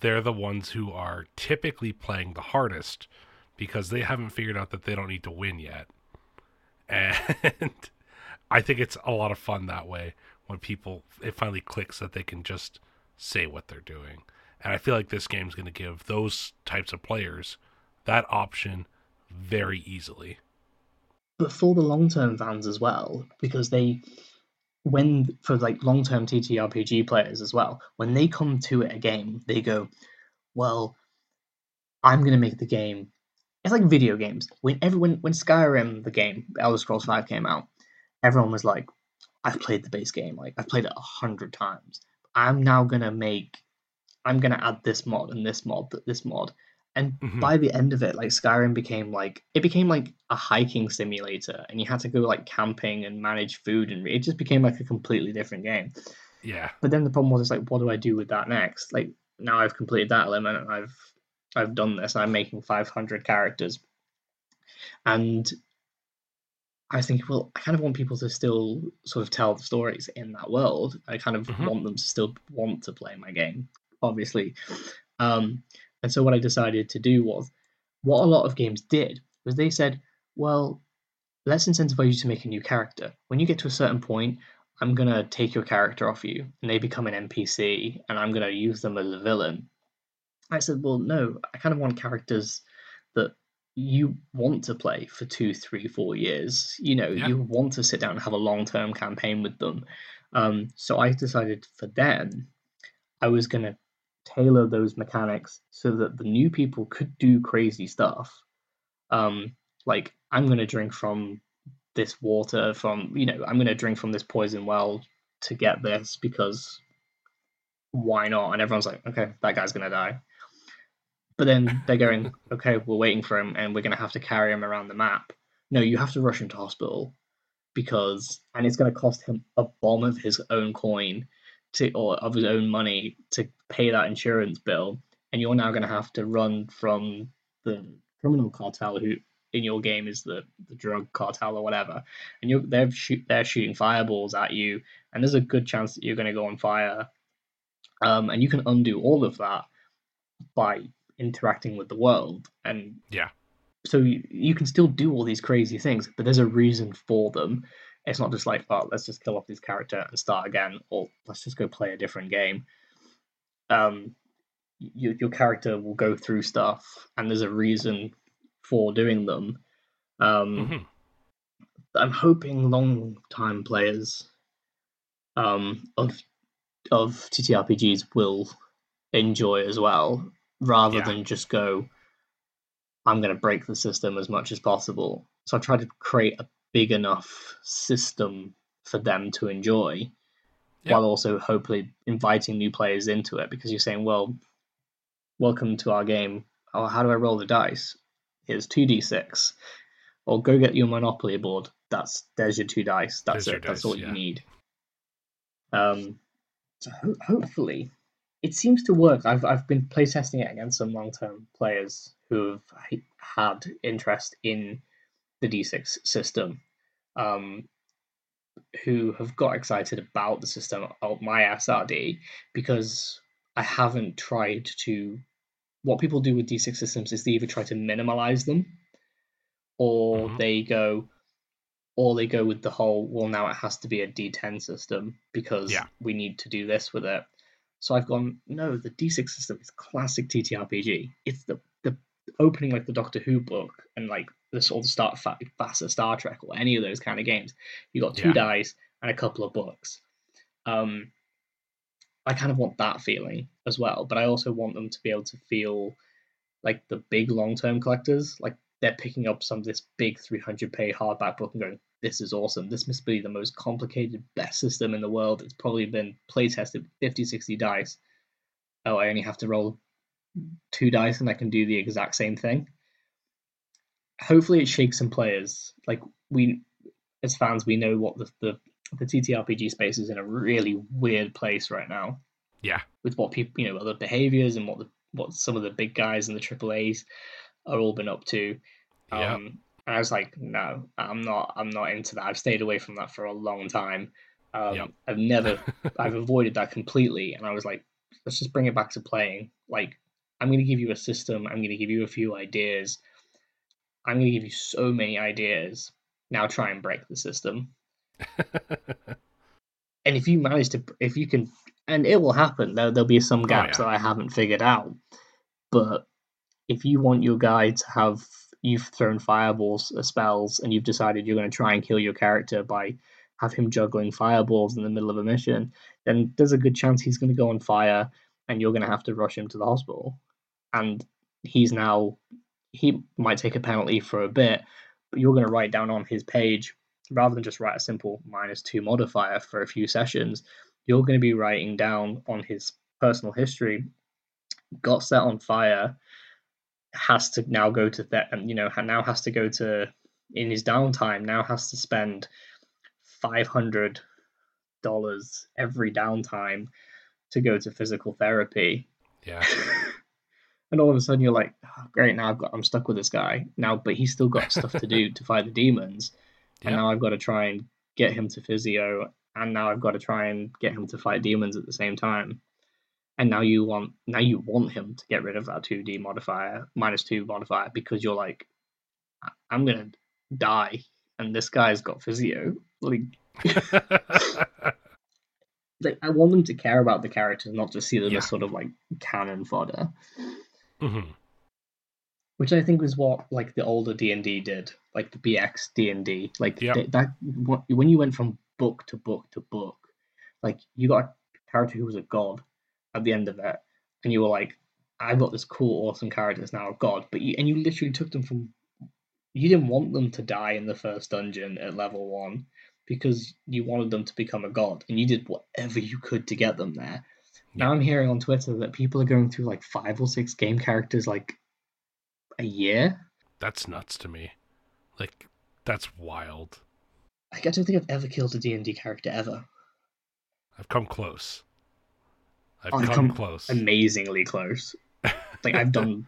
S1: they're the ones who are typically playing the hardest because they haven't figured out that they don't need to win yet. And I think it's a lot of fun that way when people it finally clicks that they can just say what they're doing. And I feel like this game's going to give those types of players that option very easily.
S2: But for the long-term fans as well because they when for like long-term TTRPG players as well, when they come to a game, they go, "Well, I'm gonna make the game." It's like video games. When everyone, when Skyrim, the game, Elder Scrolls Five came out, everyone was like, "I've played the base game. Like I've played it a hundred times. I'm now gonna make, I'm gonna add this mod and this mod, this mod." And mm-hmm. by the end of it, like Skyrim became like it became like a hiking simulator, and you had to go like camping and manage food, and it just became like a completely different game.
S1: Yeah.
S2: But then the problem was, it's like, what do I do with that next? Like now I've completed that element, and I've I've done this. I'm making 500 characters, and I was thinking, well, I kind of want people to still sort of tell the stories in that world. I kind of mm-hmm. want them to still want to play my game, obviously. Um, and so what I decided to do was what a lot of games did was they said, well, let's incentivize you to make a new character. When you get to a certain point, I'm going to take your character off you and they become an NPC and I'm going to use them as a villain. I said, well, no, I kind of want characters that you want to play for two, three, four years. You know, yeah. you want to sit down and have a long term campaign with them. Um, so I decided for them, I was going to tailor those mechanics so that the new people could do crazy stuff. Um, like I'm gonna drink from this water from you know I'm going to drink from this poison well to get this because why not? And everyone's like, okay, that guy's going to die. But then they're going, okay, we're waiting for him and we're going to have to carry him around the map. No, you have to rush him to hospital because, and it's going to cost him a bomb of his own coin to, or of his own money to pay that insurance bill. And you're now going to have to run from the criminal cartel who in your game is the, the drug cartel or whatever. And you're, they're, shoot, they're shooting fireballs at you. And there's a good chance that you're going to go on fire. Um, and you can undo all of that by interacting with the world and
S1: yeah
S2: so you, you can still do all these crazy things but there's a reason for them it's not just like oh let's just kill off this character and start again or let's just go play a different game um you, your character will go through stuff and there's a reason for doing them um mm-hmm. i'm hoping long time players um of of ttrpgs will enjoy as well rather yeah. than just go, I'm going to break the system as much as possible. So I try to create a big enough system for them to enjoy yeah. while also hopefully inviting new players into it because you're saying, well, welcome to our game. Oh, how do I roll the dice? Here's 2d6. Or go get your Monopoly board. That's There's your two dice. That's there's it. That's dice, all yeah. you need. Um, so ho- hopefully it seems to work. I've I've been playtesting it against some long term players who have had interest in the D6 system, um, who have got excited about the system of my SRD because I haven't tried to. What people do with D6 systems is they either try to minimalize them, or mm-hmm. they go, or they go with the whole. Well, now it has to be a D10 system because yeah. we need to do this with it so I've gone, no, the D6 system is classic TTRPG. It's the the opening like the Doctor Who book and like the sort of start faster Star Trek or any of those kind of games. You got two yeah. dice and a couple of books. Um, I kind of want that feeling as well, but I also want them to be able to feel like the big long term collectors, like they're picking up some of this big 300 page hardback book and going, this is awesome. This must be the most complicated, best system in the world. It's probably been play tested 50, 60 dice. Oh, I only have to roll two dice and I can do the exact same thing. Hopefully, it shakes some players. Like, we, as fans, we know what the, the, the TTRPG space is in a really weird place right now.
S1: Yeah.
S2: With what people, you know, other behaviors and what the what some of the big guys in the AAAs are all been up to. Yeah. Um, and I was like, no, I'm not. I'm not into that. I've stayed away from that for a long time. Um, yep. I've never. I've avoided that completely. And I was like, let's just bring it back to playing. Like, I'm going to give you a system. I'm going to give you a few ideas. I'm going to give you so many ideas. Now try and break the system. and if you manage to, if you can, and it will happen. There, there'll be some oh, gaps oh, yeah. that I haven't figured out. But if you want your guy to have you've thrown fireballs uh, spells and you've decided you're going to try and kill your character by have him juggling fireballs in the middle of a mission, then there's a good chance he's going to go on fire and you're going to have to rush him to the hospital. And he's now he might take a penalty for a bit, but you're going to write down on his page rather than just write a simple minus two modifier for a few sessions. You're going to be writing down on his personal history, got set on fire, has to now go to that and you know now has to go to in his downtime now has to spend five hundred dollars every downtime to go to physical therapy.
S1: Yeah.
S2: and all of a sudden you're like, oh, great, now I've got I'm stuck with this guy. Now, but he's still got stuff to do to fight the demons, yeah. and now I've got to try and get him to physio, and now I've got to try and get him to fight demons at the same time. And now you want now you want him to get rid of that 2d modifier minus 2 modifier because you're like i'm gonna die and this guy's got physio. Like like i want them to care about the characters not just see them yeah. as sort of like cannon fodder
S1: mm-hmm.
S2: which i think was what like the older d&d did like the bx d&d like yep. they, that when you went from book to book to book like you got a character who was a god at the end of it, and you were like, I've got this cool, awesome character that's now, a God, but you and you literally took them from you didn't want them to die in the first dungeon at level one because you wanted them to become a god and you did whatever you could to get them there. Now I'm hearing on Twitter that people are going through like five or six game characters like a year.
S1: That's nuts to me. Like that's wild.
S2: I don't think I've ever killed a D&D character ever.
S1: I've come close. I've,
S2: I've
S1: come,
S2: come
S1: close.
S2: Amazingly close. like I've done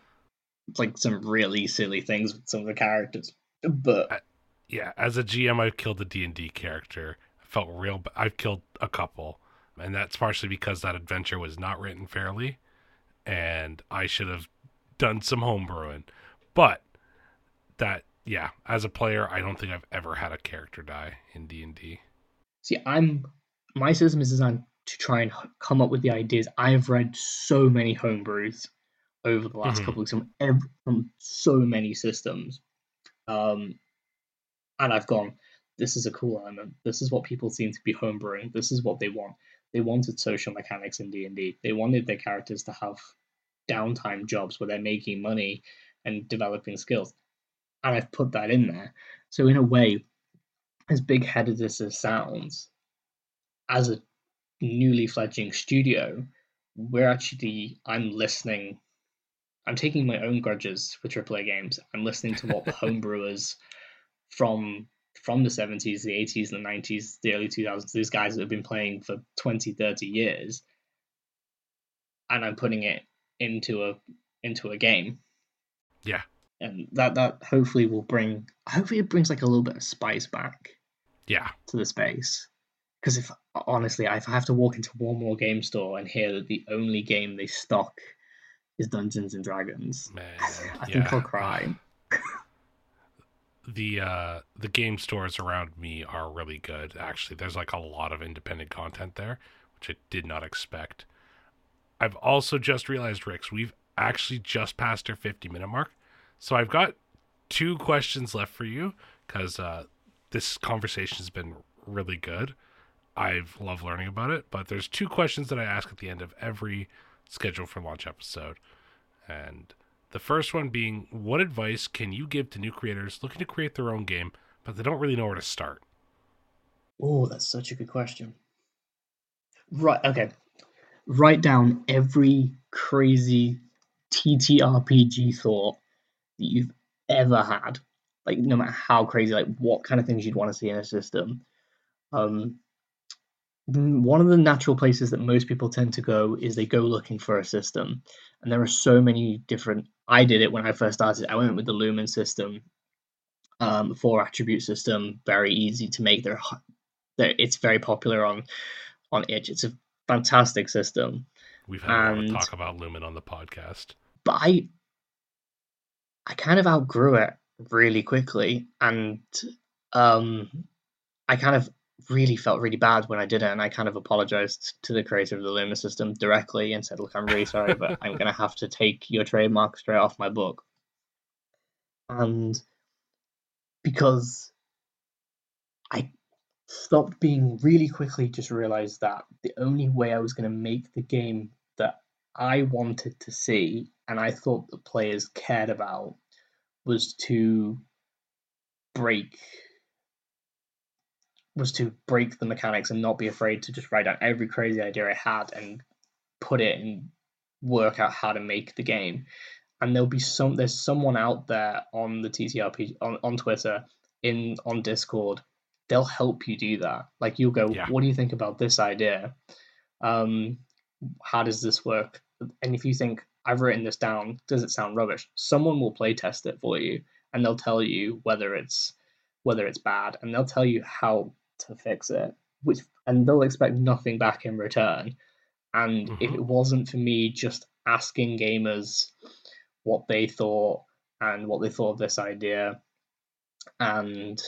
S2: like some really silly things with some of the characters, but
S1: yeah, as a GM, I've killed a D&D character. I felt real. But I've killed a couple, and that's partially because that adventure was not written fairly, and I should have done some homebrewing. But that, yeah, as a player, I don't think I've ever had a character die in D&D.
S2: See, I'm my system is designed to try and come up with the ideas. I've read so many homebrews over the last
S1: Mhm.
S2: couple of weeks from, from so many systems, um, and I've gone. This is a cool element. This is what people seem to be homebrewing. This is what they want. They wanted social mechanics in D and D. They wanted their characters to have downtime jobs where they're making money and developing skills, and I've put that in there. So in a way, as big headed as this sounds, as a newly fledgling studio, we're actually I'm listening. I'm taking my own grudges for AAA games. I'm listening to what the homebrewers from from the 70s, the 80s, the 90s, the early 2000s, these guys that have been playing for 20, 30 years, and I'm putting it into a into a game.
S1: Yeah.
S2: And that that hopefully will bring hopefully it brings like a little bit of spice back
S1: Yeah,
S2: to the space. Because if honestly, if I have to walk into one more game store and hear that the only game they stock is Dungeons and Dragons,
S1: man.
S2: I
S1: yeah.
S2: think I'll cry.
S1: The uh the game stores around me are really good. Actually there's like a lot of independent content there which i did not expect. I've also just realized Rix we've actually just passed our 50 minute mark. So i've got two questions left for you because uh this conversation has been really good. I've loved learning about it but there's two questions that i ask at the end of every schedule for launch episode. And the first one being, what advice can you give to new creators looking to create their own game, but they don't really know where to start?
S2: Oh, that's such a good question. Right, okay. Write down every crazy TTRPG thought that you've ever had. Like, no matter how crazy, like what kind of things you'd want to see in a system. Um, one of the natural places that most people tend to go is they go looking for a system. And there are so many different. I did it when I first started. I went with the Lumen system, um, four attribute system, very easy to make. They're it's very popular on on itch. It's a fantastic system.
S1: We've had a lot of talk about Lumen on the podcast.
S2: but I I kind of outgrew it really quickly, and um, I kind of really felt really bad when I did it, and I kind of apologized to the creator of the Lumen system directly and said, "Look, I'm really sorry, but I'm gonna have to take your trademark straight off my book." And because I stopped being really quickly, just realized that the only way I was gonna make the game that I wanted to see and I thought the players cared about was to break was to break the mechanics and not be afraid to just write down every crazy idea I had and put it and work out how to make the game. And there'll be some there's someone out there on the TTRP on, on Twitter, in on Discord, they'll help you do that. Like you'll go,
S1: Yeah.
S2: what do you think about this idea? Um, how does this work? And if you think I've written this down, does it sound rubbish? Someone will play test it for you, and they'll tell you whether it's whether it's bad, and they'll tell you how to fix it. Which and they'll expect nothing back in return. And if
S1: Mhm.
S2: it wasn't for me just asking gamers what they thought and what they thought of this idea, and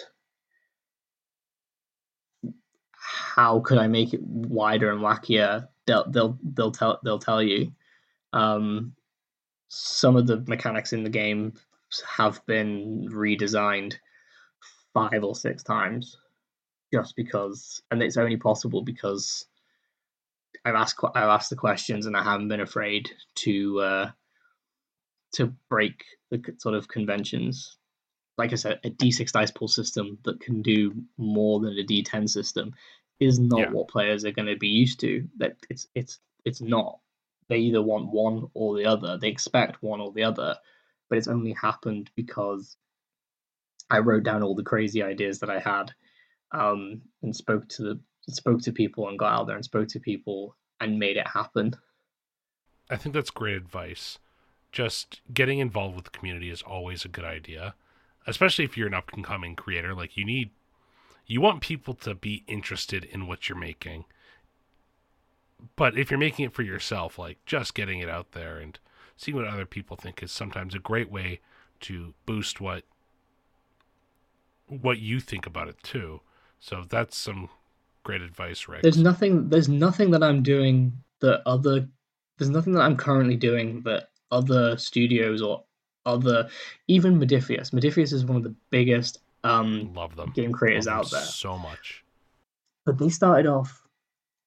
S2: how could I make it wider and wackier? They'll they'll they'll tell they'll tell you. Um, some of the mechanics in the game have been redesigned five or six times, just because, and it's only possible because I've asked I've asked the questions and I haven't been afraid to uh, to break the sort of conventions. like I said, a D6 dice pool system that can do more than a D10 system is not
S1: Yeah.
S2: what players are going to be used to. That it's it's it's not. They either want one or the other. They expect one or the other, but it's only happened because I wrote down all the crazy ideas that I had, um, and spoke to the spoke to people and got out there and spoke to people and made it happen.
S1: I think that's great advice. Just getting involved with the community is always a good idea, especially if you're an up and coming creator. Like you need, you want people to be interested in what you're making. But if you're making it for yourself, like just getting it out there and seeing what other people think is sometimes a great way to boost what what you think about it too. So that's some great advice, Rick.
S2: There's nothing. There's nothing that I'm doing that other. There's nothing that I'm currently doing that other studios or other, even Modiphius. Modiphius is one of the biggest um,
S1: Love them.
S2: game creators
S1: Love them
S2: out there.
S1: so much.
S2: but they started off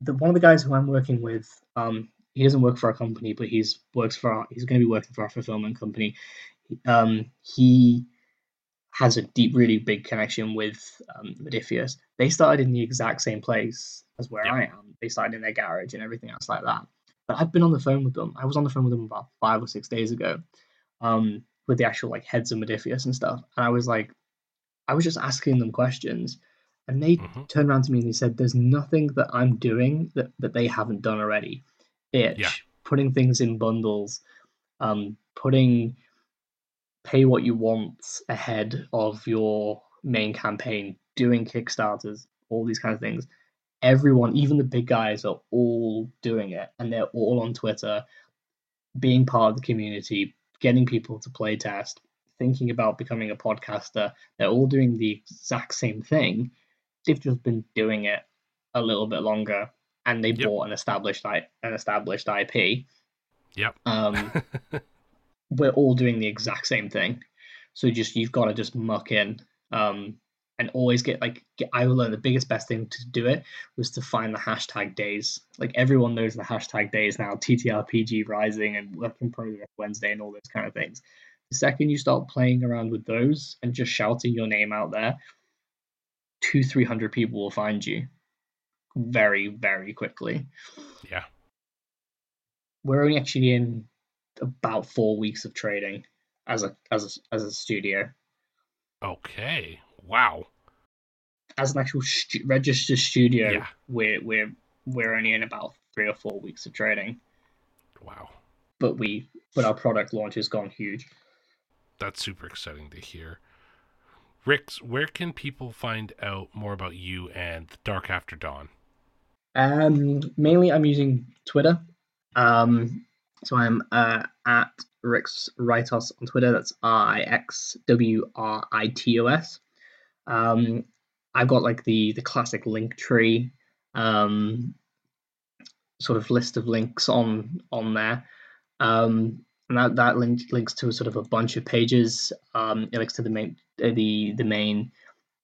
S2: the one of the guys who I'm working with um he doesn't work for our company but he's works for our he's going to be working for our fulfillment company um he has a deep really big connection with um, Modiphius they started in the exact same place as where. I am they started in their garage and everything else like that but I've been on the phone with them I was on the phone with them about five or six days ago um with the actual like heads of Modiphius and stuff and I was like I was just asking them questions and they
S1: Mhm.
S2: turned around to me and they said, "There's nothing that I'm doing that, that they haven't done already. Itch,
S1: Yeah.
S2: putting things in bundles, um, putting pay what you want ahead of your main campaign, doing kickstarters, all these kind of things. Everyone, even the big guys, are all doing it, and they're all on Twitter, being part of the community, getting people to play test, thinking about becoming a podcaster. They're all doing the exact same thing. They've just been doing it a little bit longer, and they
S1: Yep.
S2: bought an established I- an established IP.
S1: Yep.
S2: Um, we're all doing the exact same thing. So just you've got to just muck in um, and always get like get, I learned the biggest best thing to do it was to find the hashtag days. Like everyone knows the hashtag days now, TTRPG Rising and Work in Progress Wednesday and all those kind of things. The second you start playing around with those and just shouting your name out there, two three hundred people will find you very very quickly.
S1: yeah.
S2: We're only actually in about four weeks of trading as a as a, as a studio.
S1: Okay. Wow.
S2: As an actual stu- registered studio,
S1: Yeah.
S2: we're we're we're only in about three or four weeks of trading.
S1: Wow.
S2: But we but our product launch has gone huge.
S1: That's super exciting to hear. Rix, where can people find out more about you and Dark After Dawn?
S2: Um, mainly I'm using Twitter. Um, so I'm uh, at Rix Writos on Twitter. That's R I X W R I T O S. Um, I've got like the the classic link tree, um, sort of list of links on on there. Um, and that, that link links to sort of a bunch of pages. Um, it links to the main uh, the the main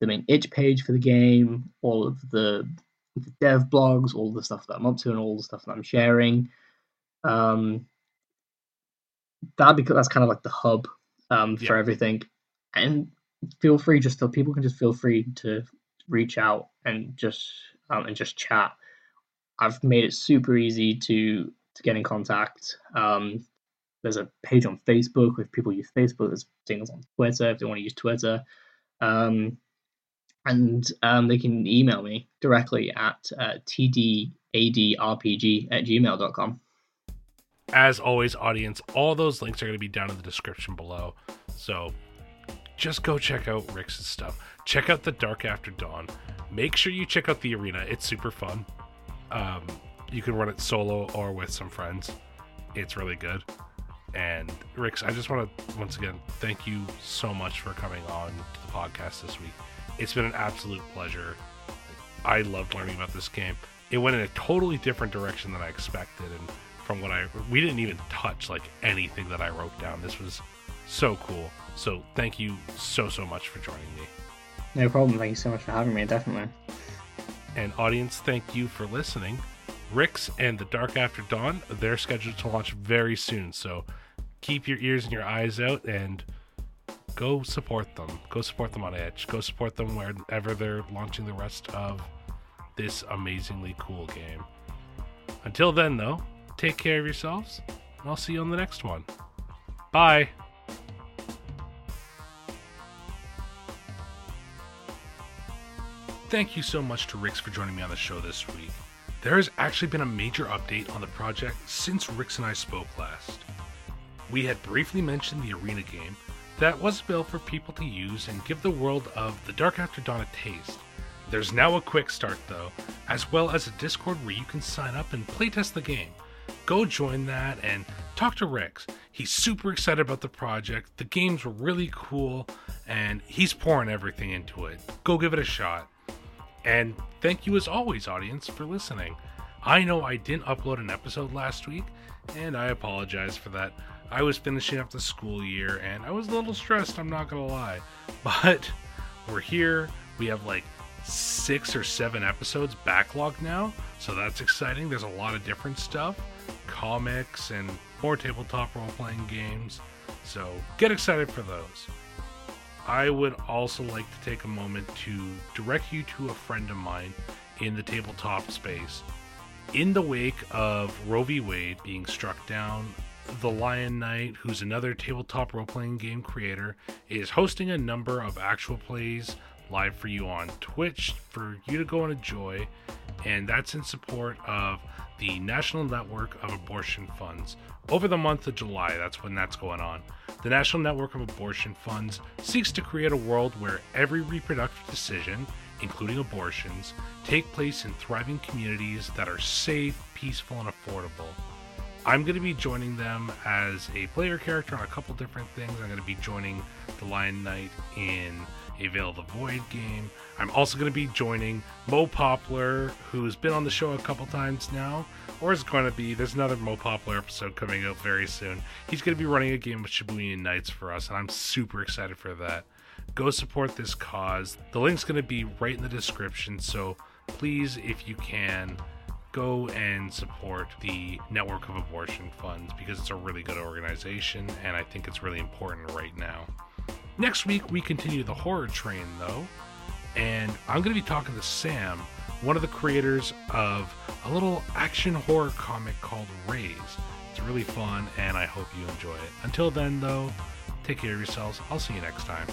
S2: the main itch page for the game, all of the the dev blogs, all the stuff that I'm up to, and all the stuff that I'm sharing. Um, that because that's kind of like the hub um, for
S1: Yeah.
S2: everything. And feel free, just to, people can just feel free to reach out and just um, and just chat. I've made it super easy to to get in contact. Um, there's a page on Facebook if people use Facebook. There's things on Twitter if they want to use Twitter. Um, and um, they can email me directly at uh, tdadrpg at gmail.com.
S1: As always, audience, all those links are going to be down in the description below. So just go check out Rick's stuff. Check out the Dark After Dawn. Make sure you check out the arena. It's super fun. Um, you can run it solo or with some friends. It's really good. And Rix, I just want to once again thank you so much for coming on to the podcast this week. It's been an absolute pleasure. I loved learning about this game. It went in a totally different direction than I expected, and from what I we didn't even touch like anything that I wrote down. This was so cool. So thank you so so much for joining me.
S2: No problem. Thank you so much for having me. Definitely.
S1: And audience, thank you for listening. Rix and The Dark After Dawn, they're scheduled to launch very soon, so keep your ears and your eyes out and go support them. Go support them on itch. Go support them wherever they're launching the rest of this amazingly cool game. Until then, though, take care of yourselves, and I'll see you on the next one. Bye. Thank you so much to Rix for joining me on the show this week. There has actually been a major update on the project since Rix and I spoke last. We had briefly mentioned the arena game that was built for people to use and give the world of The Dark After Dawn a taste. There's now a quick start though, as well as a Discord where you can sign up and playtest the game. Go join that and talk to Rix. He's super excited about the project. The game's were really cool and he's pouring everything into it. Go give it a shot. And thank you as always, audience, for listening. I know I didn't upload an episode last week, and I apologize for that. I was finishing up the school year and I was a little stressed, I'm not gonna lie. But we're here. We have like six or seven episodes backlogged now, so that's exciting. There's a lot of different stuff comics and more tabletop role playing games. So get excited for those. I would also like to take a moment to direct you to a friend of mine in the tabletop space. In the wake of Roe v. Wade being struck down, the Lion Knight, who's another tabletop role playing game creator, is hosting a number of actual plays live for you on Twitch for you to go and enjoy. And that's in support of the National Network of Abortion Funds. Over the month of July, that's when that's going on. The National Network of Abortion Funds seeks to create a world where every reproductive decision, including abortions, take place in thriving communities that are safe, peaceful, and affordable. I'm going to be joining them as a player character on a couple different things. I'm going to be joining the Lion Knight in a Veil of the Void game. I'm also going to be joining Mo Poplar, who's been on the show a couple times now, or is going to be. There's another Mo Poplar episode coming out very soon. He's going to be running a game of Shibuya Knights for us, and I'm super excited for that. Go support this cause. The link's going to be right in the description, so please, if you can, go and support the Network of Abortion Funds because it's a really good organization, and I think it's really important right now. Next week, we continue the horror train, though, and I'm going to be talking to Sam, one of the creators of a little action horror comic called Raise. It's really fun, and I hope you enjoy it. Until then, though, take care of yourselves. I'll see you next time.